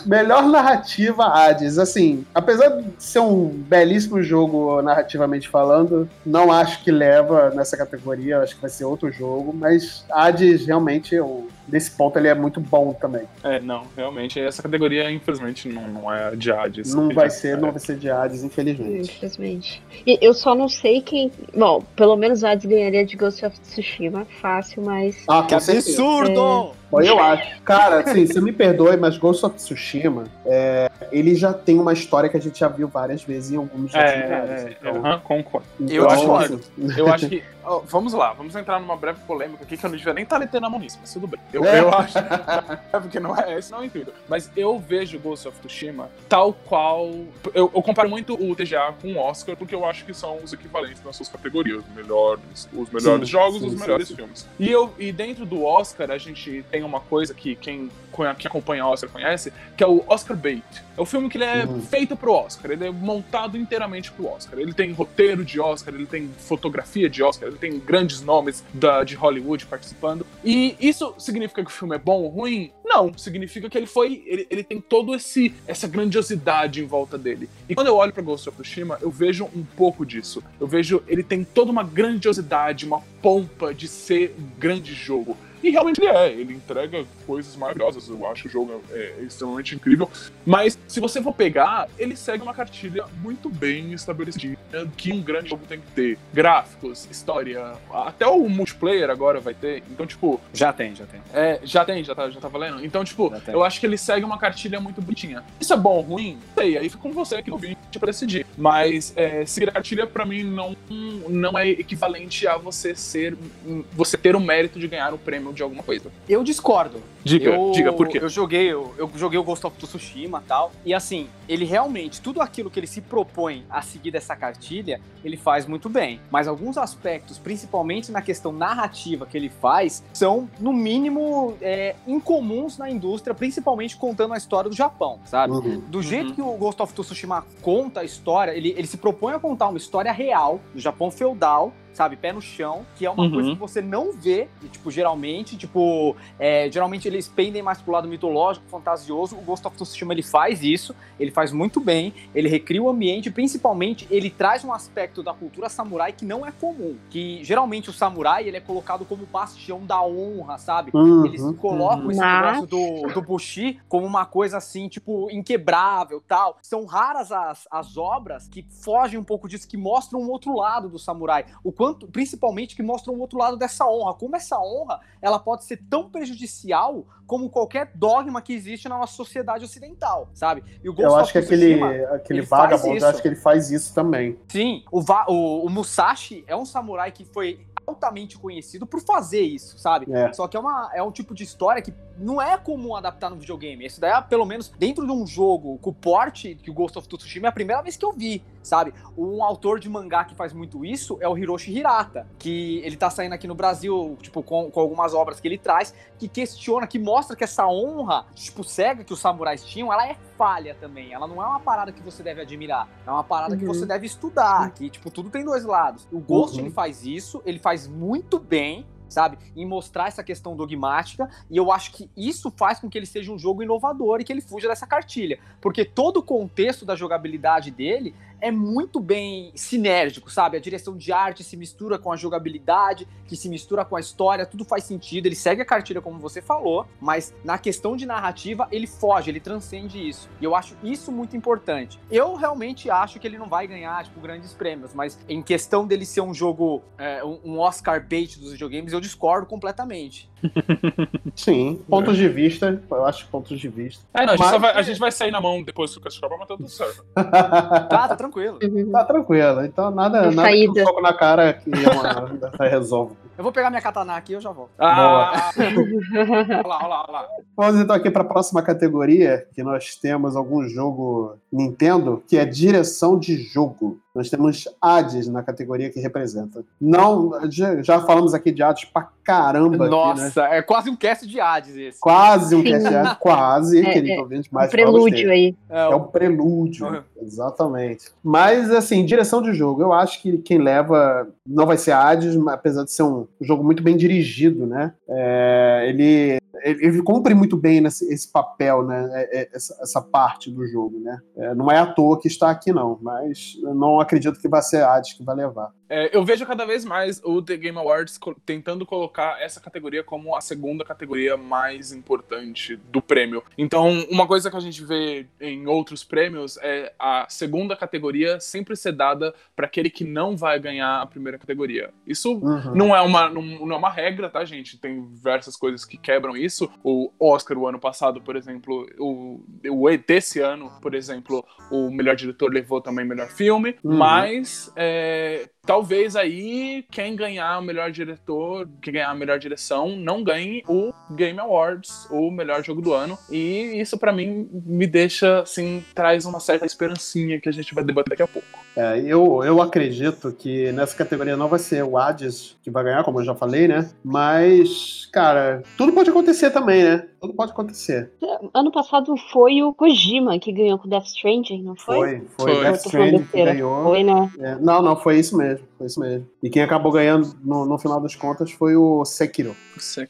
melhor narrativa Hades. Assim, apesar de ser um belíssimo jogo narrativamente falando, não acho que leva nessa categoria. Acho que vai ser outro jogo. Mas Hades, realmente, eu- nesse ponto, ele é muito bom também. É, não, realmente, essa categoria, infelizmente, não, não é de Hades. Não vai ser, não vai ser de Hades, infelizmente. Infelizmente. E eu só não sei quem. Bom, pelo menos Hades ganharia de Ghost of Tsushima, fácil, mas. Ah, Que com certeza. Bom, Eu acho. Cara, assim, você me perdoe, mas Ghost of Tsushima, é, ele já tem uma história que a gente já viu várias vezes em alguns jogos. É, de Hades. é, é, Então, aham, concordo. Eu então, discordo. assim, Eu acho que. ó, vamos lá, vamos entrar numa breve polêmica aqui que eu não devia nem estar letendo a mão nisso, mas tudo bem. Eu, É. eu acho. É porque não é, esse não é o intuito. Mas eu vejo Ghost of Tsushima tal qual. Eu, eu comparo muito o TGA com o Oscar, porque eu acho que são os equivalentes nas suas categorias. Melhores, os melhores Sim, jogos, sim, os sim, melhores sim. filmes. E, eu, e dentro do Oscar, a gente tem uma coisa que quem, quem acompanha o Oscar conhece, que é o Oscar Bait. É o filme que ele é Uhum. feito pro Oscar, ele é montado inteiramente pro Oscar. Ele tem roteiro de Oscar, ele tem fotografia de Oscar, ele tem grandes nomes da, de Hollywood participando. E isso significa que o filme é bom ou ruim? Não, significa que ele foi. Ele, ele tem todo esse essa grandiosidade em volta dele. E quando eu olho pra Ghost of Tsushima, eu vejo um pouco disso. Eu vejo ele tem toda uma grandiosidade, uma pompa de ser um grande jogo. E realmente ele é, ele entrega coisas maravilhosas. Eu acho o jogo é, é extremamente incrível. Mas se você for pegar, ele segue uma cartilha muito bem estabelecida que um grande jogo tem que ter. Gráficos, história, até o multiplayer agora vai ter. Então, tipo. Já tem, já tem. É, já tem, já tá, já tá valendo. Então, tipo, eu acho que ele segue uma cartilha muito bonitinha. Isso é bom ou ruim? Sei, aí fica com você aqui no vídeo pra decidir. Mas é, seguir a cartilha, pra mim, não, não é equivalente a você ser. você ter o mérito de ganhar o prêmio de alguma coisa. Eu discordo. Diga, eu, diga por quê. Eu joguei, eu, eu joguei o Ghost of Tsushima e tal. E assim, ele realmente, tudo aquilo que ele se propõe a seguir dessa cartilha, ele faz muito bem. Mas alguns aspectos, principalmente na questão narrativa que ele faz, são, no mínimo, é, incomuns na indústria, principalmente contando a história do Japão, sabe? Uhum. Do jeito que o Ghost of Tsushima conta a história, ele, ele se propõe a contar uma história real do Japão feudal, sabe, pé no chão, que é uma Uhum. coisa que você não vê, e, tipo, geralmente, tipo, é, geralmente eles pendem mais pro lado mitológico, fantasioso, o Ghost of Tsushima ele faz isso, ele faz muito bem, ele recria o ambiente, principalmente, ele traz um aspecto da cultura samurai que não é comum, que geralmente o samurai, ele é colocado como bastião da honra, sabe? Uhum, Eles colocam esse Mas- negócio do, do Bushi como uma coisa assim, tipo, inquebrável tal. São raras as, as obras que fogem um pouco disso, que mostram um outro lado do samurai. O quanto, principalmente, que mostram um outro lado dessa honra. Como essa honra, ela pode ser tão prejudicial como qualquer dogma que existe na nossa sociedade ocidental, sabe? E o Ghost Eu acho que aquele, aquele vagabundo, acho que ele faz isso também. Sim, o, Va- o, o Musashi é um samurai que foi altamente conhecido por fazer isso, sabe? É. Só que é, uma, é um tipo de história que não é comum adaptar no videogame. Isso daí, é, pelo menos dentro de um jogo com o porte que o Ghost of Tsushima é a primeira vez que eu vi, sabe? Um autor de mangá que faz muito isso é o Hiroshi Hirata, que ele tá saindo aqui no Brasil, tipo, com, com algumas obras que ele traz, que questiona, que mostra que essa honra, tipo, cega que os samurais tinham, ela é falha também. Ela não é uma parada que você deve admirar. É uma parada que Uhum. você deve estudar, que, tipo, tudo tem dois lados. O Ghost, Uhum. ele faz isso, ele faz muito bem, sabe? Em mostrar essa questão dogmática, e eu acho que isso faz com que ele seja um jogo inovador e que ele fuja dessa cartilha. Porque todo o contexto da jogabilidade dele é muito bem sinérgico, sabe? A direção de arte se mistura com a jogabilidade, que se mistura com a história, tudo faz sentido. Ele segue a cartilha, como você falou, mas na questão de narrativa, ele foge, ele transcende isso. E eu acho isso muito importante. Eu realmente acho que ele não vai ganhar, tipo, grandes prêmios, mas em questão dele ser um jogo, é, um Oscar bait dos videogames, eu discordo completamente. Sim, pontos de vista, eu acho pontos de vista. É, não, a gente, Mas- só vai, a gente vai sair na mão depois do Cascabel, mas tá tudo certo. Tá, tá tranquilo. Uhum. Tá tranquilo, então nada, nada que um saída. soco na cara que uma, resolve. Eu vou pegar minha katana aqui e eu já volto. Ah, olha lá, olha lá, olha lá. Vamos então aqui para a próxima categoria, que nós temos algum jogo Nintendo, que é direção de jogo. Nós temos Hades na categoria que representa. Não, já, já falamos aqui de Hades pra caramba. aqui, né? Nossa, é quase um cast de Hades esse. Quase um Sim. cast de Hades, quase, É, querido é, ouvinte, Um mas prelúdio aí. É, É o prelúdio, Uhum. exatamente. Mas, assim, direção de jogo, eu acho que quem leva não vai ser Hades, apesar de ser um jogo muito bem dirigido, né? É, ele, ele, ele cumpre muito bem nesse, esse papel, né? É, é, Essa, essa parte do jogo, né? É, não é à toa que está aqui, não, mas eu não acredito que vai ser Hades que vai levar. É, eu vejo cada vez mais o The Game Awards tentando colocar essa categoria como a segunda categoria mais importante do prêmio. Então, uma coisa que a gente vê em outros prêmios é a segunda categoria sempre ser dada para aquele que não vai ganhar a primeira categoria. Isso Uhum. não é uma, não, não é uma regra, tá, gente? Tem diversas coisas que quebram isso. O Oscar, o ano passado, por exemplo, o, o desse ano, por exemplo, o melhor diretor levou também melhor filme, Uhum. mas é, talvez aí quem ganhar o melhor diretor, quem ganhar a melhor direção, não ganhe o Game Awards, o melhor jogo do ano. E isso pra mim me deixa assim, traz uma certa esperancinha que a gente vai debater daqui a pouco. É, eu, eu acredito que nessa categoria não vai ser o Hades que vai ganhar, como eu já falei, né? Mas, cara, tudo pode acontecer acontecer também, né? Tudo pode acontecer. Ano passado foi o Kojima que ganhou com Death Stranding, não foi? Foi, foi. Foi. Death Stranding que ganhou. Foi, né? É, não, não, foi isso mesmo. Foi isso mesmo. E quem acabou ganhando no, no final das contas foi o Sekiro.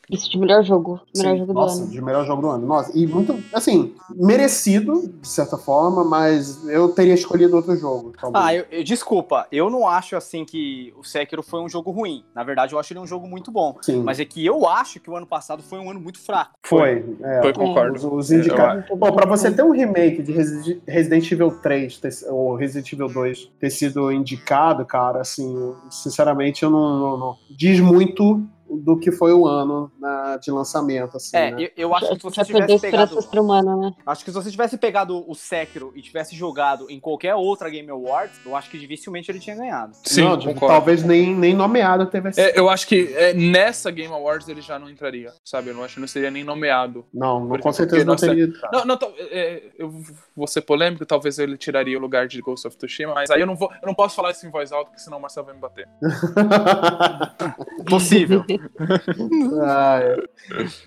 Isso de melhor jogo. Melhor Sim, jogo Nossa, do ano. de melhor jogo do ano. Nossa, e muito, assim, merecido, de certa forma, mas eu teria escolhido outro jogo. talvez. Ah, eu, eu- desculpa, eu não acho assim que o Sekiro foi um jogo ruim. Na verdade, eu acho ele um jogo muito bom. Sim, Mas é que eu acho que o ano passado foi um ano muito fraco. foi. é, Foi, concordo. Os, os É, indicados. eu- Bom, pra você ter um remake de Resi- Resident Evil 3 ter- ou Resident Evil 2 ter sido indicado, cara, assim, sinceramente, eu não, não- não- Diz muito do que foi o ano na- de lançamento, assim, É, né? eu, eu acho que se você tivesse pegado. ser humana, né? Acho que se você tivesse pegado o Sekiro e tivesse jogado em qualquer outra Game Awards, eu acho que dificilmente ele tinha ganhado. Sim, Não, tipo, concordo. talvez nem, nem nomeado teve esse. É, eu acho que é, nessa Game Awards ele já não entraria, sabe? Eu não acho que não seria nem nomeado. Não, não Porque- com certeza porque, não nossa, teria. entrado. Não, não, tô- é, eu vou ser polêmico, talvez ele tiraria o lugar de Ghost of Tsushima, mas aí eu não vou, eu não posso falar isso em voz alta, porque senão o Marcelo vai me bater. Possível. Ah, é.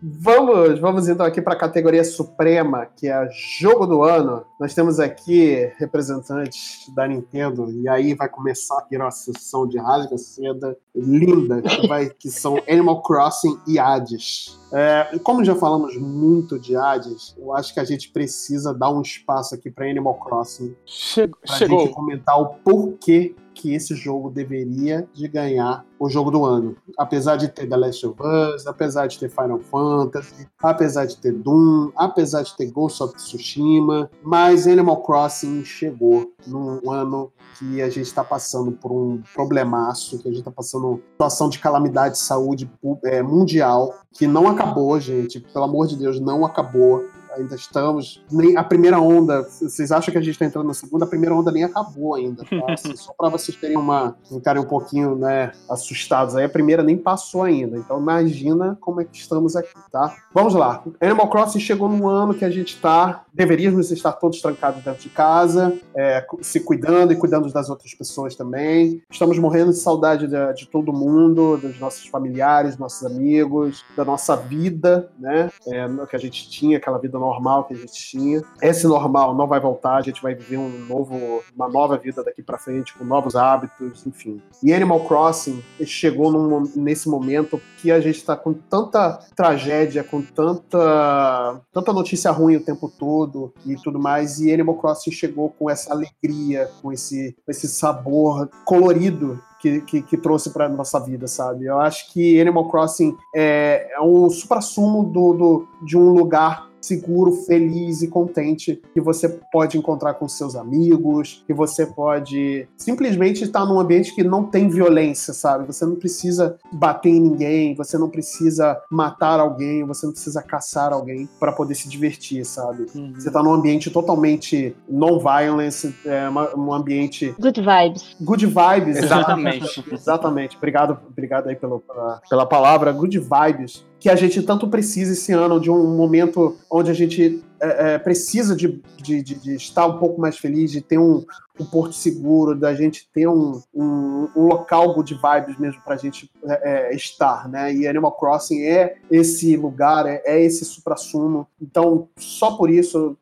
Vamos, vamos então aqui para a categoria suprema, que é jogo do ano. Nós temos aqui representantes da Nintendo, e aí vai começar aqui uma sessão de rasga seda linda, que, vai, que são Animal Crossing e Hades. É, como já falamos muito de Hades, eu acho que a gente precisa dar um espaço aqui para Animal Crossing Chegou. pra chegou. gente comentar o porquê que esse jogo deveria de ganhar o jogo do ano. Apesar de ter The Last of Us, apesar de ter Final Fantasy, apesar de ter Doom, apesar de ter Ghost of Tsushima, mas Animal Crossing chegou num ano que a gente está passando por um problemaço, que a gente está passando uma situação de calamidade de saúde é, mundial, que não acabou, gente. Pelo amor de Deus, não acabou ainda estamos. Nem a primeira onda, vocês acham que a gente está entrando na segunda? A primeira onda nem acabou ainda, tá? Assim, só para vocês terem uma. ficarem um pouquinho, né, assustados aí. A primeira nem passou ainda. Então imagina como é que estamos aqui, tá? Vamos lá. Animal Crossing chegou num ano que a gente tá. Deveríamos estar todos trancados dentro de casa, é, se cuidando e cuidando das outras pessoas também. Estamos morrendo de saudade de, de todo mundo, dos nossos familiares, nossos amigos, da nossa vida, né? É, que a gente tinha, aquela vida normal que a gente tinha. Esse normal não vai voltar, a gente vai viver um novo, uma nova vida daqui pra frente, com novos hábitos, enfim. E Animal Crossing chegou num- nesse momento que a gente tá com tanta tragédia, com tanta, tanta notícia ruim o tempo todo e tudo mais, e Animal Crossing chegou com essa alegria, com esse, esse sabor colorido que, que, que trouxe para nossa vida, sabe? Eu acho que Animal Crossing é, é um supra-sumo do, do, de um lugar seguro, feliz e contente que você pode encontrar com seus amigos, que você pode simplesmente estar num ambiente que não tem violência, sabe? Você não precisa bater em ninguém, você não precisa matar alguém, você não precisa caçar alguém para poder se divertir, sabe? Você tá num ambiente totalmente non-violence, é um ambiente Good vibes. good vibes. Exatamente. Exatamente. Obrigado, obrigado aí pelo, pela, pela palavra, good vibes, que a gente tanto precisa esse ano, de um momento onde a gente é, é, precisa de, de, de- de estar um pouco mais feliz, de ter um, um porto seguro, da gente ter um, um, um local good vibes mesmo pra gente é, é, estar, né? E Animal Crossing é esse lugar, é, é esse supra-sumo. Então, só por isso,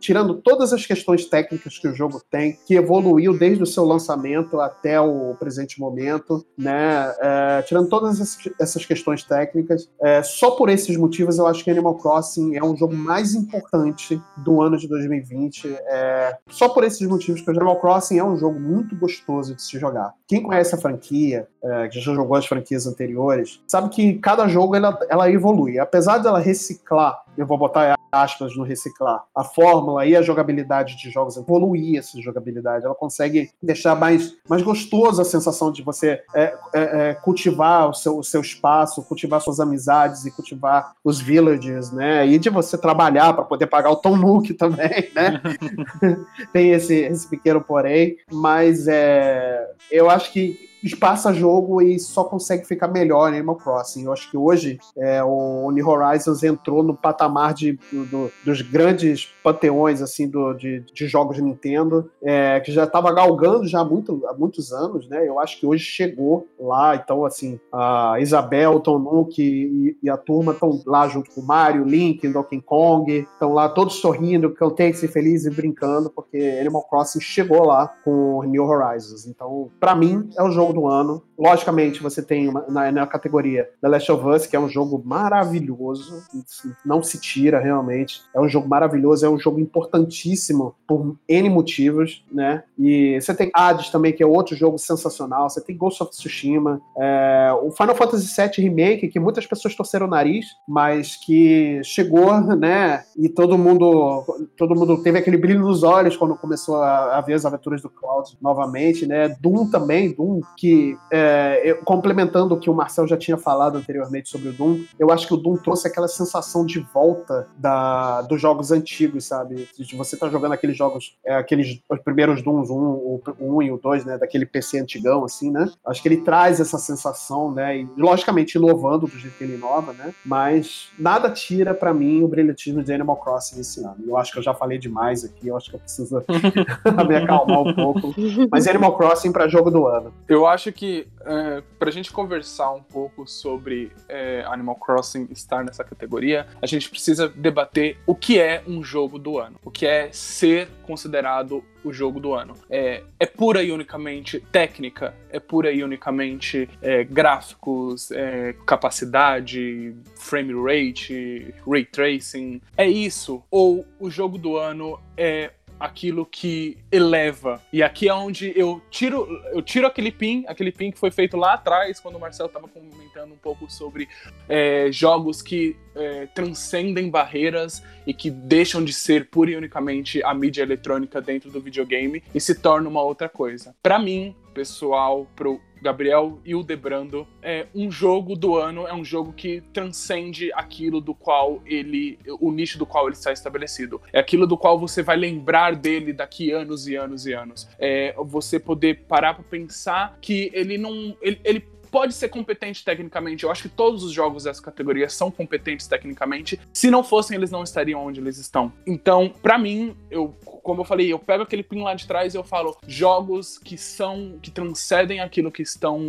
tirando todas as questões técnicas que o jogo tem, que evoluiu desde o seu lançamento até o presente momento, né? É, tirando todas essas- essas questões técnicas, é, só por esses motivos eu acho que Animal Crossing é um jogo mais importante do ano de 2020. É, só por esses motivos que o Animal Crossing é um jogo muito gostoso de se jogar. Quem conhece a franquia, é, que já jogou as franquias anteriores, sabe que cada jogo ela, ela evolui. Apesar dela reciclar, eu vou botar aspas no reciclar, a fórmula e a jogabilidade de jogos, evoluir essa jogabilidade. Ela consegue deixar mais, mais gostoso a sensação de você é, é, é, cultivar o seu, o seu espaço, cultivar suas amizades e cultivar os villagers, né? E de você trabalhar para poder pagar o Tom Nook também, né? Tem esse, esse pequeno porém, mas é, eu acho que passa jogo e só consegue ficar melhor em Animal Crossing. Eu acho que hoje é, o New Horizons entrou no patamar de, do, dos grandes panteões assim, do, de, de jogos de Nintendo, é, que já estava galgando já há, muito, há muitos anos, né? Eu acho que hoje chegou lá, então assim, a Isabel, Tom Nook e, e a turma estão lá junto com o Mario, Link, Donkey Kong, estão lá todos sorrindo, contentes e felizes e brincando, porque Animal Crossing chegou lá com New Horizons. Então, para mim, é o jogo do ano. Logicamente, você tem uma, na, na, categoria The Last of Us, que é um jogo maravilhoso, não se tira realmente. É um jogo maravilhoso, é um jogo importantíssimo por N motivos, né? E você tem Hades também, que é outro jogo sensacional. Você tem Ghost of Tsushima, é, o Final Fantasy VII Remake, que muitas pessoas torceram o nariz, mas que chegou, né? E todo mundo, todo mundo teve aquele brilho nos olhos quando começou a, a ver as aventuras do Cloud novamente, né? Doom também, Doom, que é, eu, complementando o que o Marcel já tinha falado anteriormente sobre o Doom, eu acho que o Doom trouxe aquela sensação de volta da, dos jogos antigos, sabe? De você tá jogando aqueles jogos, é, aqueles os primeiros Dooms, um, o 1 um e o 2, né? Daquele PC antigão, assim, né? Acho que ele traz essa sensação, né? E, logicamente, inovando do jeito que ele inova, né? Mas nada tira para mim o brilhantismo de Animal Crossing esse ano. Eu acho que eu já falei demais aqui, eu acho que eu preciso me acalmar um pouco. Mas Animal Crossing para jogo do ano. Eu acho que é, pra gente conversar um pouco sobre é, Animal Crossing estar nessa categoria, a gente precisa debater o que é um jogo do ano. O que é ser considerado o jogo do ano. É, é pura e unicamente técnica, é pura e unicamente é, gráficos, é, capacidade, frame rate, ray tracing. É isso? Ou o jogo do ano é aquilo que eleva. E aqui é onde eu tiro, eu tiro aquele pin, aquele pin que foi feito lá atrás, quando o Marcelo estava comentando um pouco sobre é, jogos que é, transcendem barreiras e que deixam de ser pura e unicamente a mídia eletrônica dentro do videogame e se torna uma outra coisa. Para mim, pessoal, pro Gabriel e o Debrando, é um jogo do ano, é um jogo que transcende aquilo do qual ele, o nicho do qual ele está estabelecido. É aquilo do qual você vai lembrar dele daqui anos e anos e anos. É você poder parar para pensar que ele não, ele, ele pode ser competente tecnicamente. Eu acho que todos os jogos dessa categoria são competentes tecnicamente. Se não fossem, eles não estariam onde eles estão. Então, para mim, eu como eu falei, eu pego aquele pin lá de trás e eu falo jogos que são, que transcendem aquilo que estão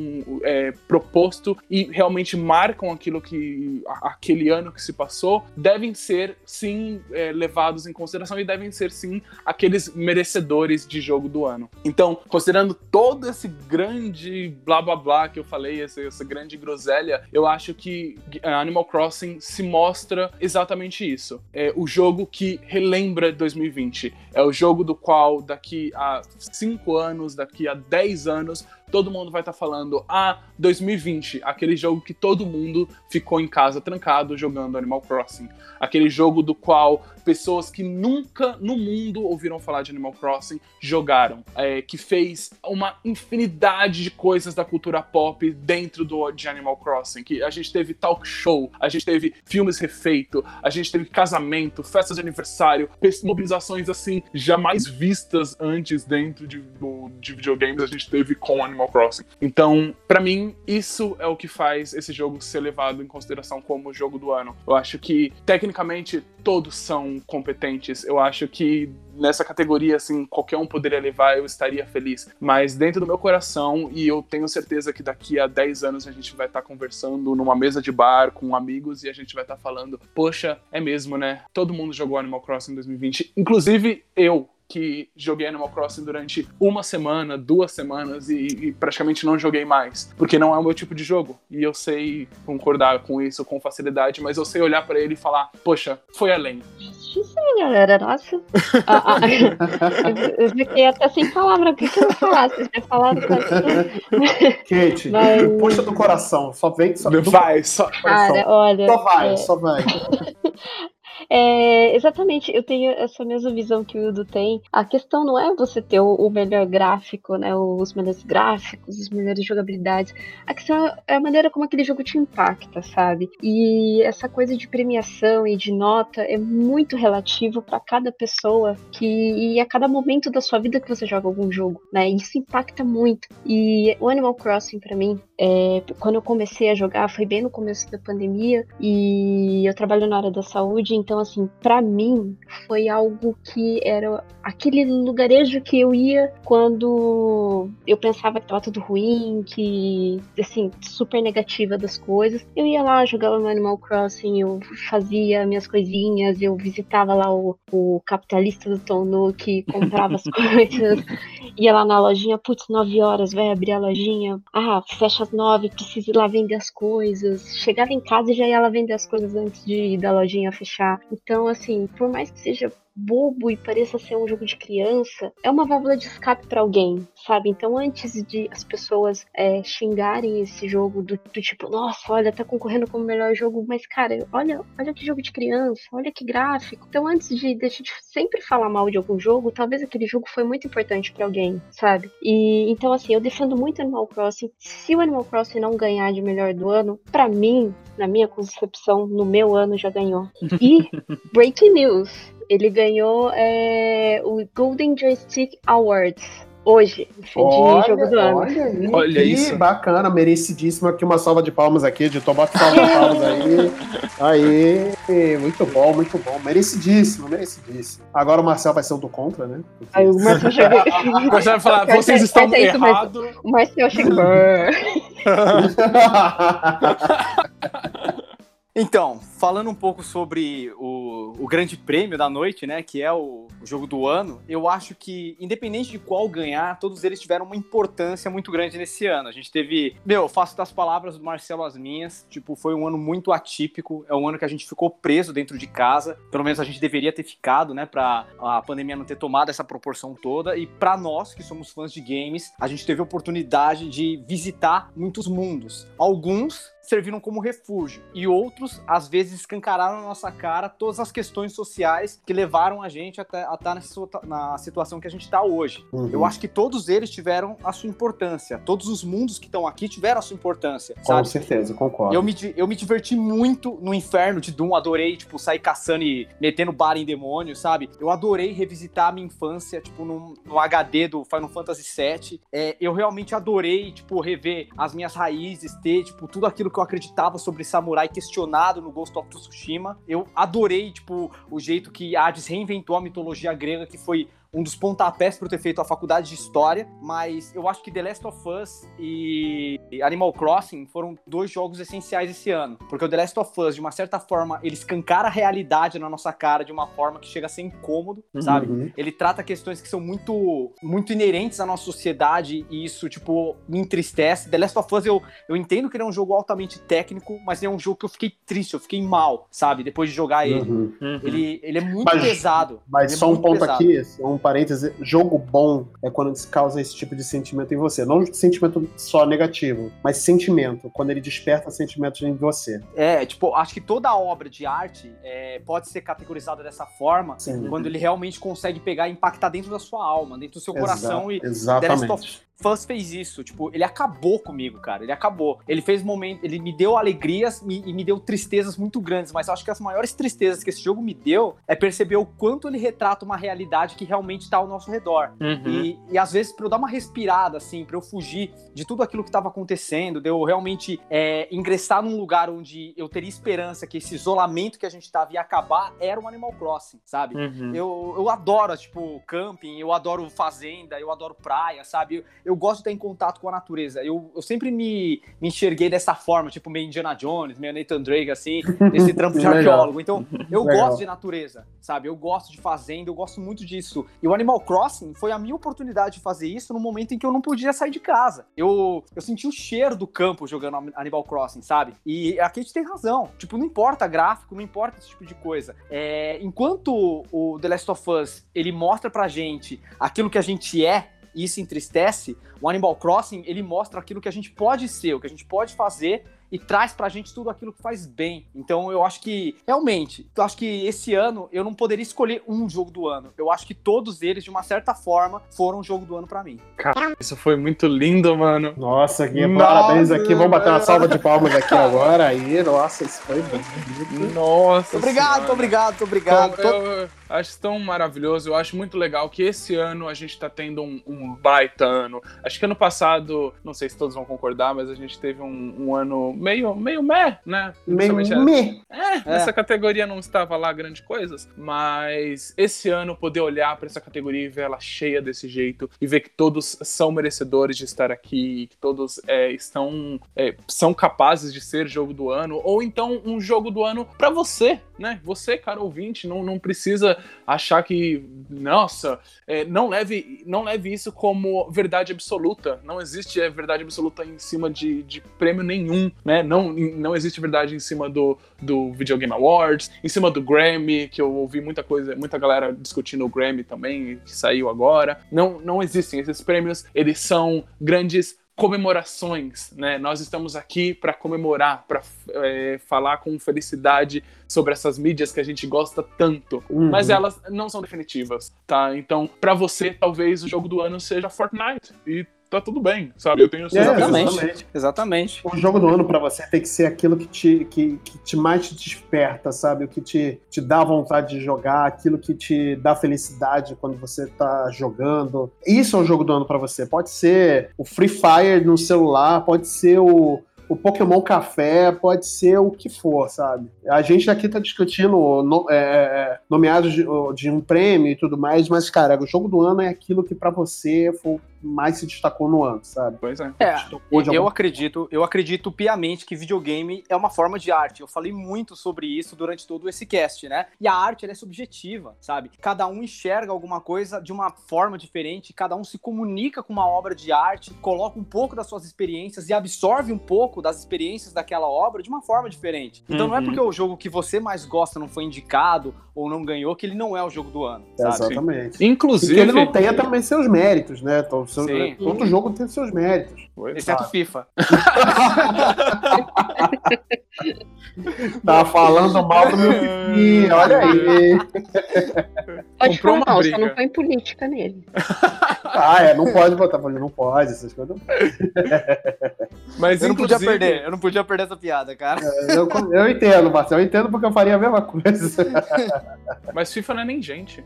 é, proposto e realmente marcam aquilo que, aquele ano que se passou, devem ser sim é, levados em consideração e devem ser sim aqueles merecedores de jogo do ano. Então, considerando todo esse grande blá blá blá que eu falei, essa, essa grande groselha, eu acho que é, Animal Crossing se mostra exatamente isso. É o jogo que relembra 2020. É o jogo do qual daqui a 5 anos, daqui a 10 anos, todo mundo vai estar tá falando, ah, 2020, aquele jogo que todo mundo ficou em casa trancado jogando Animal Crossing. Aquele jogo do qual pessoas que nunca no mundo ouviram falar de Animal Crossing jogaram. É, que fez uma infinidade de coisas da cultura pop dentro do, de Animal Crossing. Que a gente teve talk show, a gente teve filmes refeito, a gente teve casamento, festas de aniversário, mobilizações assim, jamais vistas antes dentro de, do, de videogames, a gente teve com Animal Crossing. Então, para mim, isso é o que faz esse jogo ser levado em consideração como jogo do ano. Eu acho que, tecnicamente, todos são competentes. Eu acho que nessa categoria, assim, qualquer um poderia levar, eu estaria feliz. Mas dentro do meu coração, e eu tenho certeza que daqui a 10 anos a gente vai estar tá conversando numa mesa de bar com amigos e a gente vai estar tá falando: Poxa, é mesmo, né? Todo mundo jogou Animal Crossing em 2020, inclusive eu que joguei Animal Crossing durante uma semana, duas semanas e, e, praticamente não joguei mais, porque não é o meu tipo de jogo. E eu sei concordar com isso com facilidade, mas eu sei olhar para ele e falar: poxa, foi além. Isso aí, galera, nossa. ah, ah, eu fiquei até sem palavra. O que, que eu vou falar? Vocês já falaram Kate, mas... puxa do coração, só vem. Só, vai, só. Cara, olha. Só vai, é... só vai. É, exatamente, eu tenho essa mesma visão que o Ildo tem. A questão não é você ter o, o melhor gráfico, né? Os melhores gráficos, as melhores jogabilidades. A questão é a maneira como aquele jogo te impacta, sabe? E essa coisa de premiação e de nota é muito relativo para cada pessoa que e a cada momento da sua vida que você joga algum jogo, né? Isso impacta muito. E o Animal Crossing para mim, é, quando eu comecei a jogar, foi bem no começo da pandemia e eu trabalho na área da saúde, então assim, para mim foi algo que era aquele lugarejo que eu ia quando eu pensava que tava tudo ruim, que assim, super negativa das coisas. Eu ia lá, jogava no Animal Crossing, eu fazia minhas coisinhas, eu visitava lá o, o capitalista do Tom Nook, comprava as coisas, ia lá na lojinha, putz, nove horas, vai abrir a lojinha, ah, fecha às nove, preciso ir lá vender as coisas. Chegava em casa e já ia lá vender as coisas antes de da lojinha fechar. Então, assim, por mais que seja bobo e pareça ser um jogo de criança, é uma válvula de escape para alguém, sabe? Então, antes de as pessoas é, xingarem esse jogo do, do, tipo, nossa, olha, tá concorrendo como o melhor jogo, mas cara, olha, olha que jogo de criança, olha que gráfico. Então, antes de, de a gente sempre falar mal de algum jogo, talvez aquele jogo foi muito importante para alguém, sabe? E então, assim, eu defendo muito Animal Crossing. Se o Animal Crossing não ganhar de melhor do ano, para mim, na minha concepção, no meu ano já ganhou. E breaking news ele ganhou é, o Golden Joystick Awards hoje, de Olha, jogo do ano. olha, aí, Olha que isso. bacana, merecidíssimo. Aqui uma salva de palmas aqui, de bota salva de palmas aí. Aí, muito bom, muito bom. Merecidíssimo, merecidíssimo. Agora o Marcel vai ser o do contra, né? Aí o Marcel chegou. Você vai falar, vocês estão errados. O Marcel chegou. Então, falando um pouco sobre o, o grande prêmio da noite, né, que é o, o jogo do ano, eu acho que, independente de qual ganhar, todos eles tiveram uma importância muito grande nesse ano. A gente teve, meu, eu faço das palavras do Marcelo as minhas, tipo, foi um ano muito atípico, é um ano que a gente ficou preso dentro de casa, pelo menos a gente deveria ter ficado, né, pra a pandemia não ter tomado essa proporção toda, e pra nós, que somos fãs de games, a gente teve a oportunidade de visitar muitos mundos. Alguns serviram como refúgio e outros às vezes escancararam na nossa cara todas as questões sociais que levaram a gente até a estar nessa situa- na situação que a gente está hoje. Uhum. Eu acho que todos eles tiveram a sua importância, todos os mundos que estão aqui tiveram a sua importância, Com sabe? certeza, concordo. Eu me, eu me diverti muito no inferno de Doom, adorei, tipo, sair caçando e metendo bala em demônio, sabe? Eu adorei revisitar a minha infância, tipo, no, no HD do Final Fantasy VII. É, eu realmente adorei, tipo, rever as minhas raízes, ter, tipo, tudo aquilo que eu acreditava sobre samurai questionado no Ghost of Tsushima. Eu adorei, tipo, o jeito que Hades reinventou a mitologia grega, que foi um dos pontapés para eu ter feito a faculdade de história, mas eu acho que The Last of Us e Animal Crossing foram dois jogos essenciais esse ano, porque o The Last of Us, de uma certa forma, ele escancara a realidade na nossa cara de uma forma que chega a ser incômodo, sabe? Uhum. Ele trata questões que são muito muito inerentes à nossa sociedade e isso, tipo, me entristece. The Last of Us, eu, eu entendo que ele é um jogo altamente técnico, mas é um jogo que eu fiquei triste, eu fiquei mal, sabe? Depois de jogar ele. Uhum. Ele, ele é muito Mas- pesado. Mas Ele é só um ponto pesado. aqui, um parêntese, jogo bom é quando causa esse tipo de sentimento em você. Não sentimento só negativo, mas sentimento, quando ele desperta sentimentos em você. É, tipo, acho que toda obra de arte é, pode ser categorizada dessa forma Sim. quando ele realmente consegue pegar e impactar dentro da sua alma, dentro do seu coração e Exa- Exatamente. Us fez isso, tipo, ele acabou comigo, cara, ele acabou. Ele fez momento, ele me deu alegrias me- e me deu tristezas muito grandes, mas eu acho que as maiores tristezas que esse jogo me deu é perceber o quanto ele retrata uma realidade que realmente tá ao nosso redor. Uhum. E, e às vezes, pra eu dar uma respirada, assim, pra eu fugir de tudo aquilo que tava acontecendo, de eu realmente é, ingressar num lugar onde eu teria esperança que esse isolamento que a gente tava ia acabar, era o Animal Crossing, sabe? Uhum. Eu, eu adoro, tipo, camping, eu adoro fazenda, eu adoro praia, sabe? Eu, gosto de estar em contato com a natureza. Eu, eu sempre me, me enxerguei dessa forma, tipo, meio Indiana Jones, meio Nathan Drake, assim, esse trampo de arqueólogo. Então, eu Legal. gosto de natureza, sabe? Eu gosto de fazenda, eu gosto muito disso. E o Animal Crossing foi a minha oportunidade de fazer isso no momento em que eu não podia sair de casa. Eu, eu senti o cheiro do campo jogando Animal Crossing, sabe? E a Kate tem razão. Tipo, não importa gráfico, não importa esse tipo de coisa. É, enquanto o The Last of Us, ele mostra pra gente aquilo que a gente é, e isso entristece, o Animal Crossing, ele mostra aquilo que a gente pode ser, o que a gente pode fazer, e traz pra gente tudo aquilo que faz bem. Então eu acho que, realmente, eu acho que esse ano eu não poderia escolher um jogo do ano. Eu acho que todos eles, de uma certa forma, foram o jogo do ano pra mim. Isso foi muito lindo, mano. Nossa, Nossa, parabéns aqui. Vamos bater uma salva de palmas aqui agora. Aí, nossa, isso foi bonito. Nossa. Obrigado, obrigado, obrigado. Então, eu, eu acho tão maravilhoso. Eu acho muito legal que esse ano a gente tá tendo um, um baita ano. Acho que ano passado, não sei se todos vão concordar, mas a gente teve um, um ano meio, meio meh, né? Meio meh. É, essa categoria não estava lá grandes coisas, mas esse ano poder olhar para essa categoria e ver ela cheia desse jeito e ver que todos são merecedores de estar aqui, que todos é, estão é, são capazes de ser jogo do ano ou então um jogo do ano para você, né? Você, cara ouvinte, não, não precisa achar que nossa, é, não leve não leve isso como verdade absoluta. Não existe é, verdade absoluta em cima de, de prêmio nenhum, né? Não, não existe verdade em cima do, do Video Game Awards, em cima do Grammy, que eu ouvi muita coisa, muita galera discutindo o Grammy também, que saiu agora. Não, não existem esses prêmios, eles são grandes comemorações, né? Nós estamos aqui para comemorar, para falar com felicidade sobre essas mídias que a gente gosta tanto, Uhum. mas elas não são definitivas, tá? Então, para você, talvez o jogo do ano seja Fortnite e tá tudo bem, sabe? Eu tenho É, Exatamente. exatamente. Exatamente. O jogo do ano pra você tem que ser aquilo que te, que, que te mais te desperta, sabe? O que te, te dá vontade de jogar, aquilo que te dá felicidade quando você tá jogando. Isso é o jogo do ano pra você. Pode ser o Free Fire no celular, pode ser o, o Pokémon Café, pode ser o que for, sabe? A gente aqui tá discutindo no- é, é, nomeados de, de um prêmio e tudo mais, mas, cara, o jogo do ano é aquilo que pra você foi mais se destacou no ano, sabe? Pois é. É, eu acredito, eu acredito piamente que videogame é uma forma de arte. Eu falei muito sobre isso durante todo esse cast, né? E a arte ela é subjetiva, sabe? Cada um enxerga alguma coisa de uma forma diferente, cada um se comunica com uma obra de arte, coloca um pouco das suas experiências e absorve um pouco das experiências daquela obra de uma forma diferente. Então não é Uhum. porque o jogo que você mais gosta não foi indicado ou não ganhou que ele não é o jogo do ano, sabe? Exatamente. Inclusive, que ele não tenha também seus méritos, né? Então, seu- Sim. Todo jogo tem seus méritos. É. Exceto FIFA. Tá falando mal do meu Fifi, olha aí. Pode Comprou falar uma mal, só briga. não põe política nele. Ah, é, não pode botar, falei, não pode, essas coisas. não. Mas Eu não podia perder, eu não podia perder essa piada, cara. Eu, eu entendo, Marcelo, eu entendo porque eu faria a mesma coisa. Mas FIFA não é nem gente.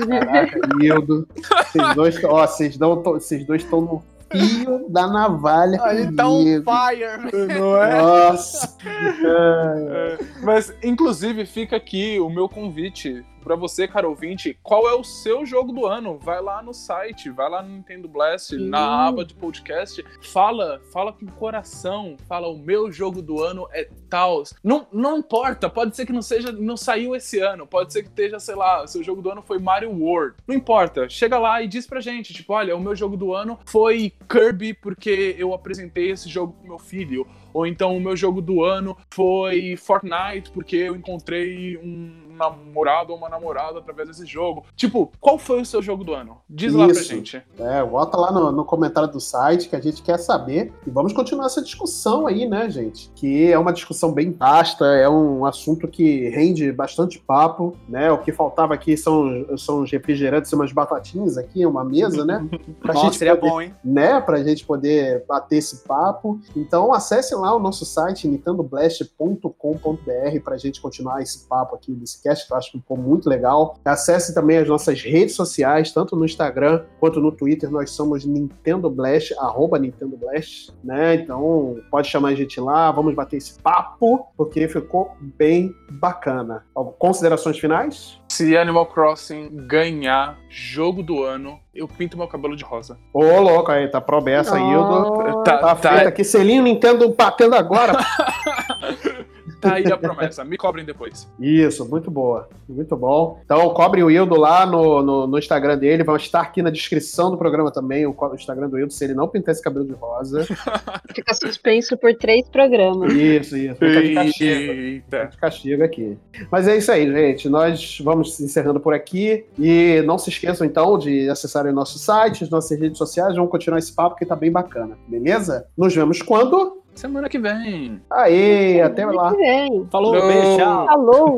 Caraca, Hildo. Vocês dois, ó, vocês dão- vocês dois estão no fio da navalha. A gente tá on comigo. fire. Não é? Nossa. É, Mas, inclusive, fica aqui o meu convite pra você, cara ouvinte. Qual é o seu jogo do ano? Vai lá no site, vai lá no Nintendo Blast, na aba de podcast. Fala, fala com o coração. Fala, o meu jogo do ano é tal. Não, não importa, pode ser que não seja, não saiu esse ano. Pode ser que esteja, sei lá, seu jogo do ano foi Mario World. Não importa, chega lá e diz pra gente, tipo, olha, o meu jogo do ano foi Kirby porque eu apresentei esse jogo pro meu filho. Ou então o meu jogo do ano foi Fortnite, porque eu encontrei um namorado ou uma namorada através desse jogo. Tipo, qual foi o seu jogo do ano? Diz lá pra Isso. gente. É, bota lá no, no comentário do site que a gente quer saber. E vamos continuar essa discussão aí, né, gente? Que é uma discussão bem vasta, é um assunto que rende bastante papo, né? O que faltava aqui são, são os refrigerantes e umas batatinhas aqui, uma mesa, né? Pra Nossa, gente seria poder- bom, hein? né, pra gente poder bater esse papo. Então acessem lá o nosso site nintendoblast.com.br pra gente continuar esse papo aqui nesse cast, que eu acho que ficou muito legal. Acesse também as nossas redes sociais, tanto no Instagram quanto no Twitter, nós somos Nintendo Blast, arroba Nintendo Blast, né? Então pode chamar a gente lá, vamos bater esse papo, porque ficou bem bacana. Considerações finais? Se Animal Crossing ganhar jogo do ano, eu pinto meu cabelo de rosa. Ô, louco, aí, tá promessa, Hildo. Tá, Tá tá, feito aqui, selinho Nintendo batendo agora. tá aí a promessa. Me cobrem depois. Isso, muito boa. Muito bom. Então, cobre o Hildo lá no, no, no Instagram dele. Vai estar aqui na descrição do programa também, o Instagram do Hildo, se ele não pintar esse cabelo de rosa. Fica suspenso por três programas. Isso, isso. Fica de castigo. Eita. de castigo aqui. Mas é isso aí, gente. Nós vamos encerrando por aqui. E não se esqueçam, então, de acessarem o nosso site, as nossas redes sociais. Vamos continuar esse papo que tá bem bacana, beleza? Nos vemos quando? Semana que vem. Aê, até lá. Semana que vem. Falou, beijo, tchau. Falou!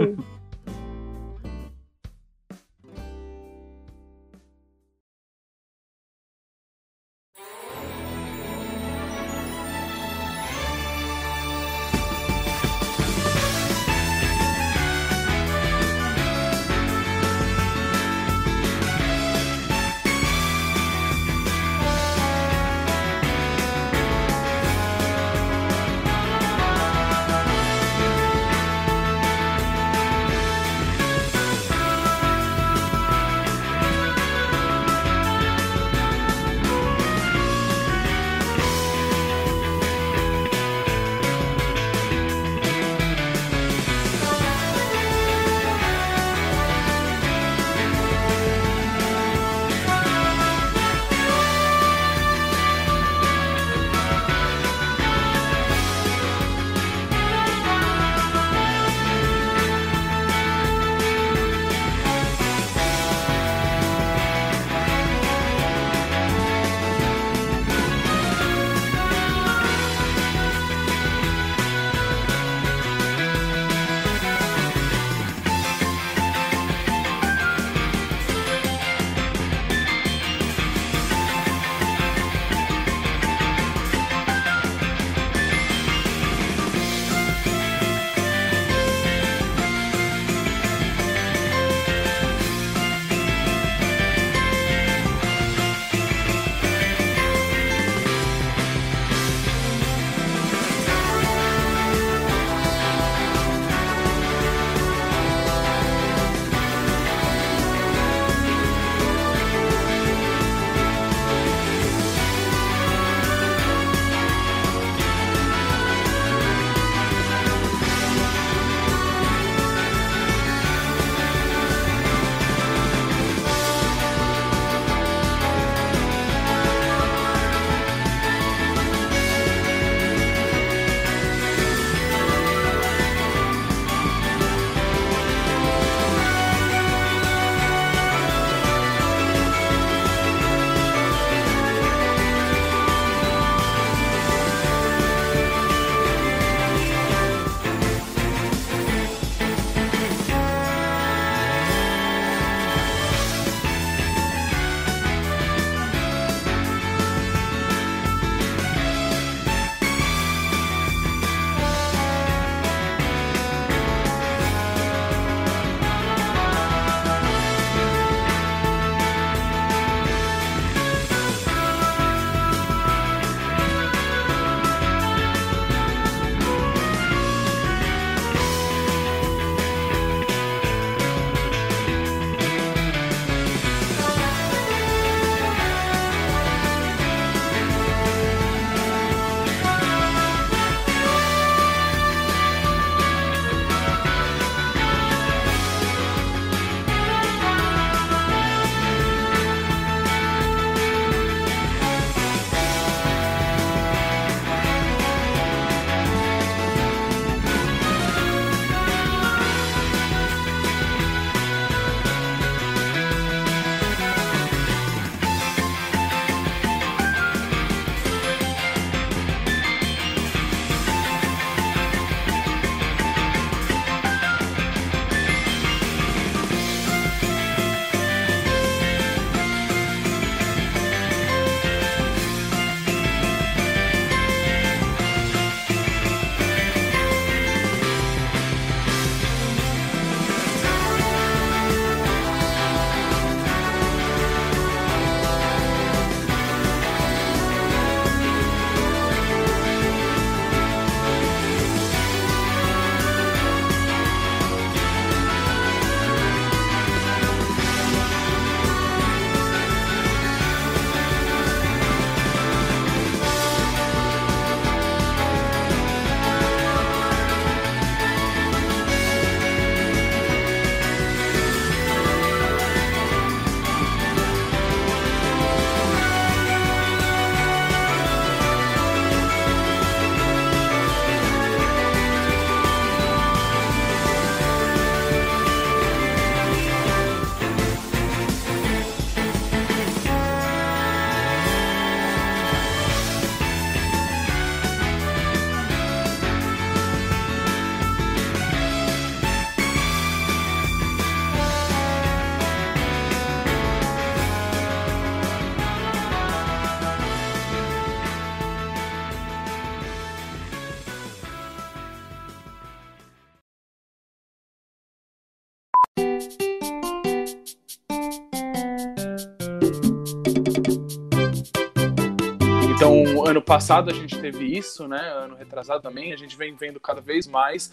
Passado a gente teve isso, né? Ano retrasado também, a gente vem vendo cada vez mais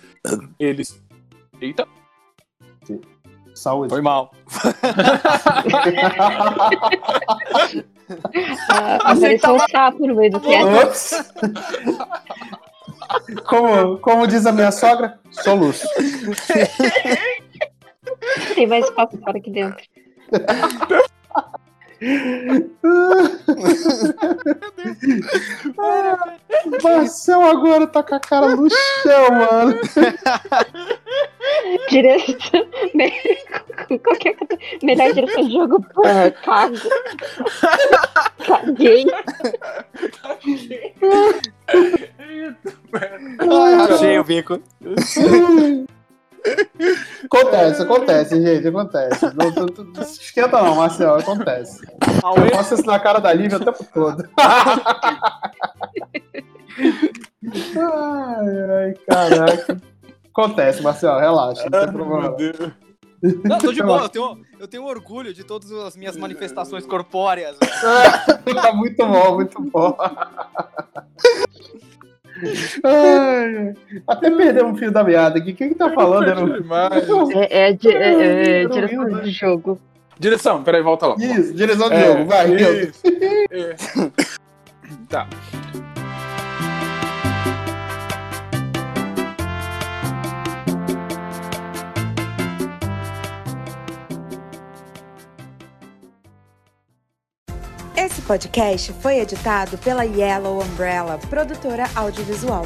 eles. Eita! Saúde. Foi mal. Ah, apareceu um sapo no meio do. Ops. Como, como diz a minha sogra, soluço. Tem mais papo fora aqui dentro. Marcel agora tá com a cara no chão, mano. Direção. Qualquer coisa. Melhor direção de jogo. Ah, Cago. Caguei. Achei o bico. Acontece, acontece, gente, acontece. Não, não, não, não se esquenta não, Marcel, acontece. Eu posso isso na cara da Lívia o tempo todo. ai, ai, caraca. Acontece, Marcel, relaxa, não tem problema. não. Não, tô de boa. Eu tenho, eu tenho orgulho de todas as minhas manifestações corpóreas. tá muito bom, muito bom. Ai, até perdemos o fio da meada aqui. Quem que tá falando? Eu não- Demais. É, é, di- é, é não direção de jogo. Direção, peraí, volta lá. Isso, direção do É, jogo, vai. É. Tá. Podcast foi editado pela Yellow Umbrella, produtora audiovisual.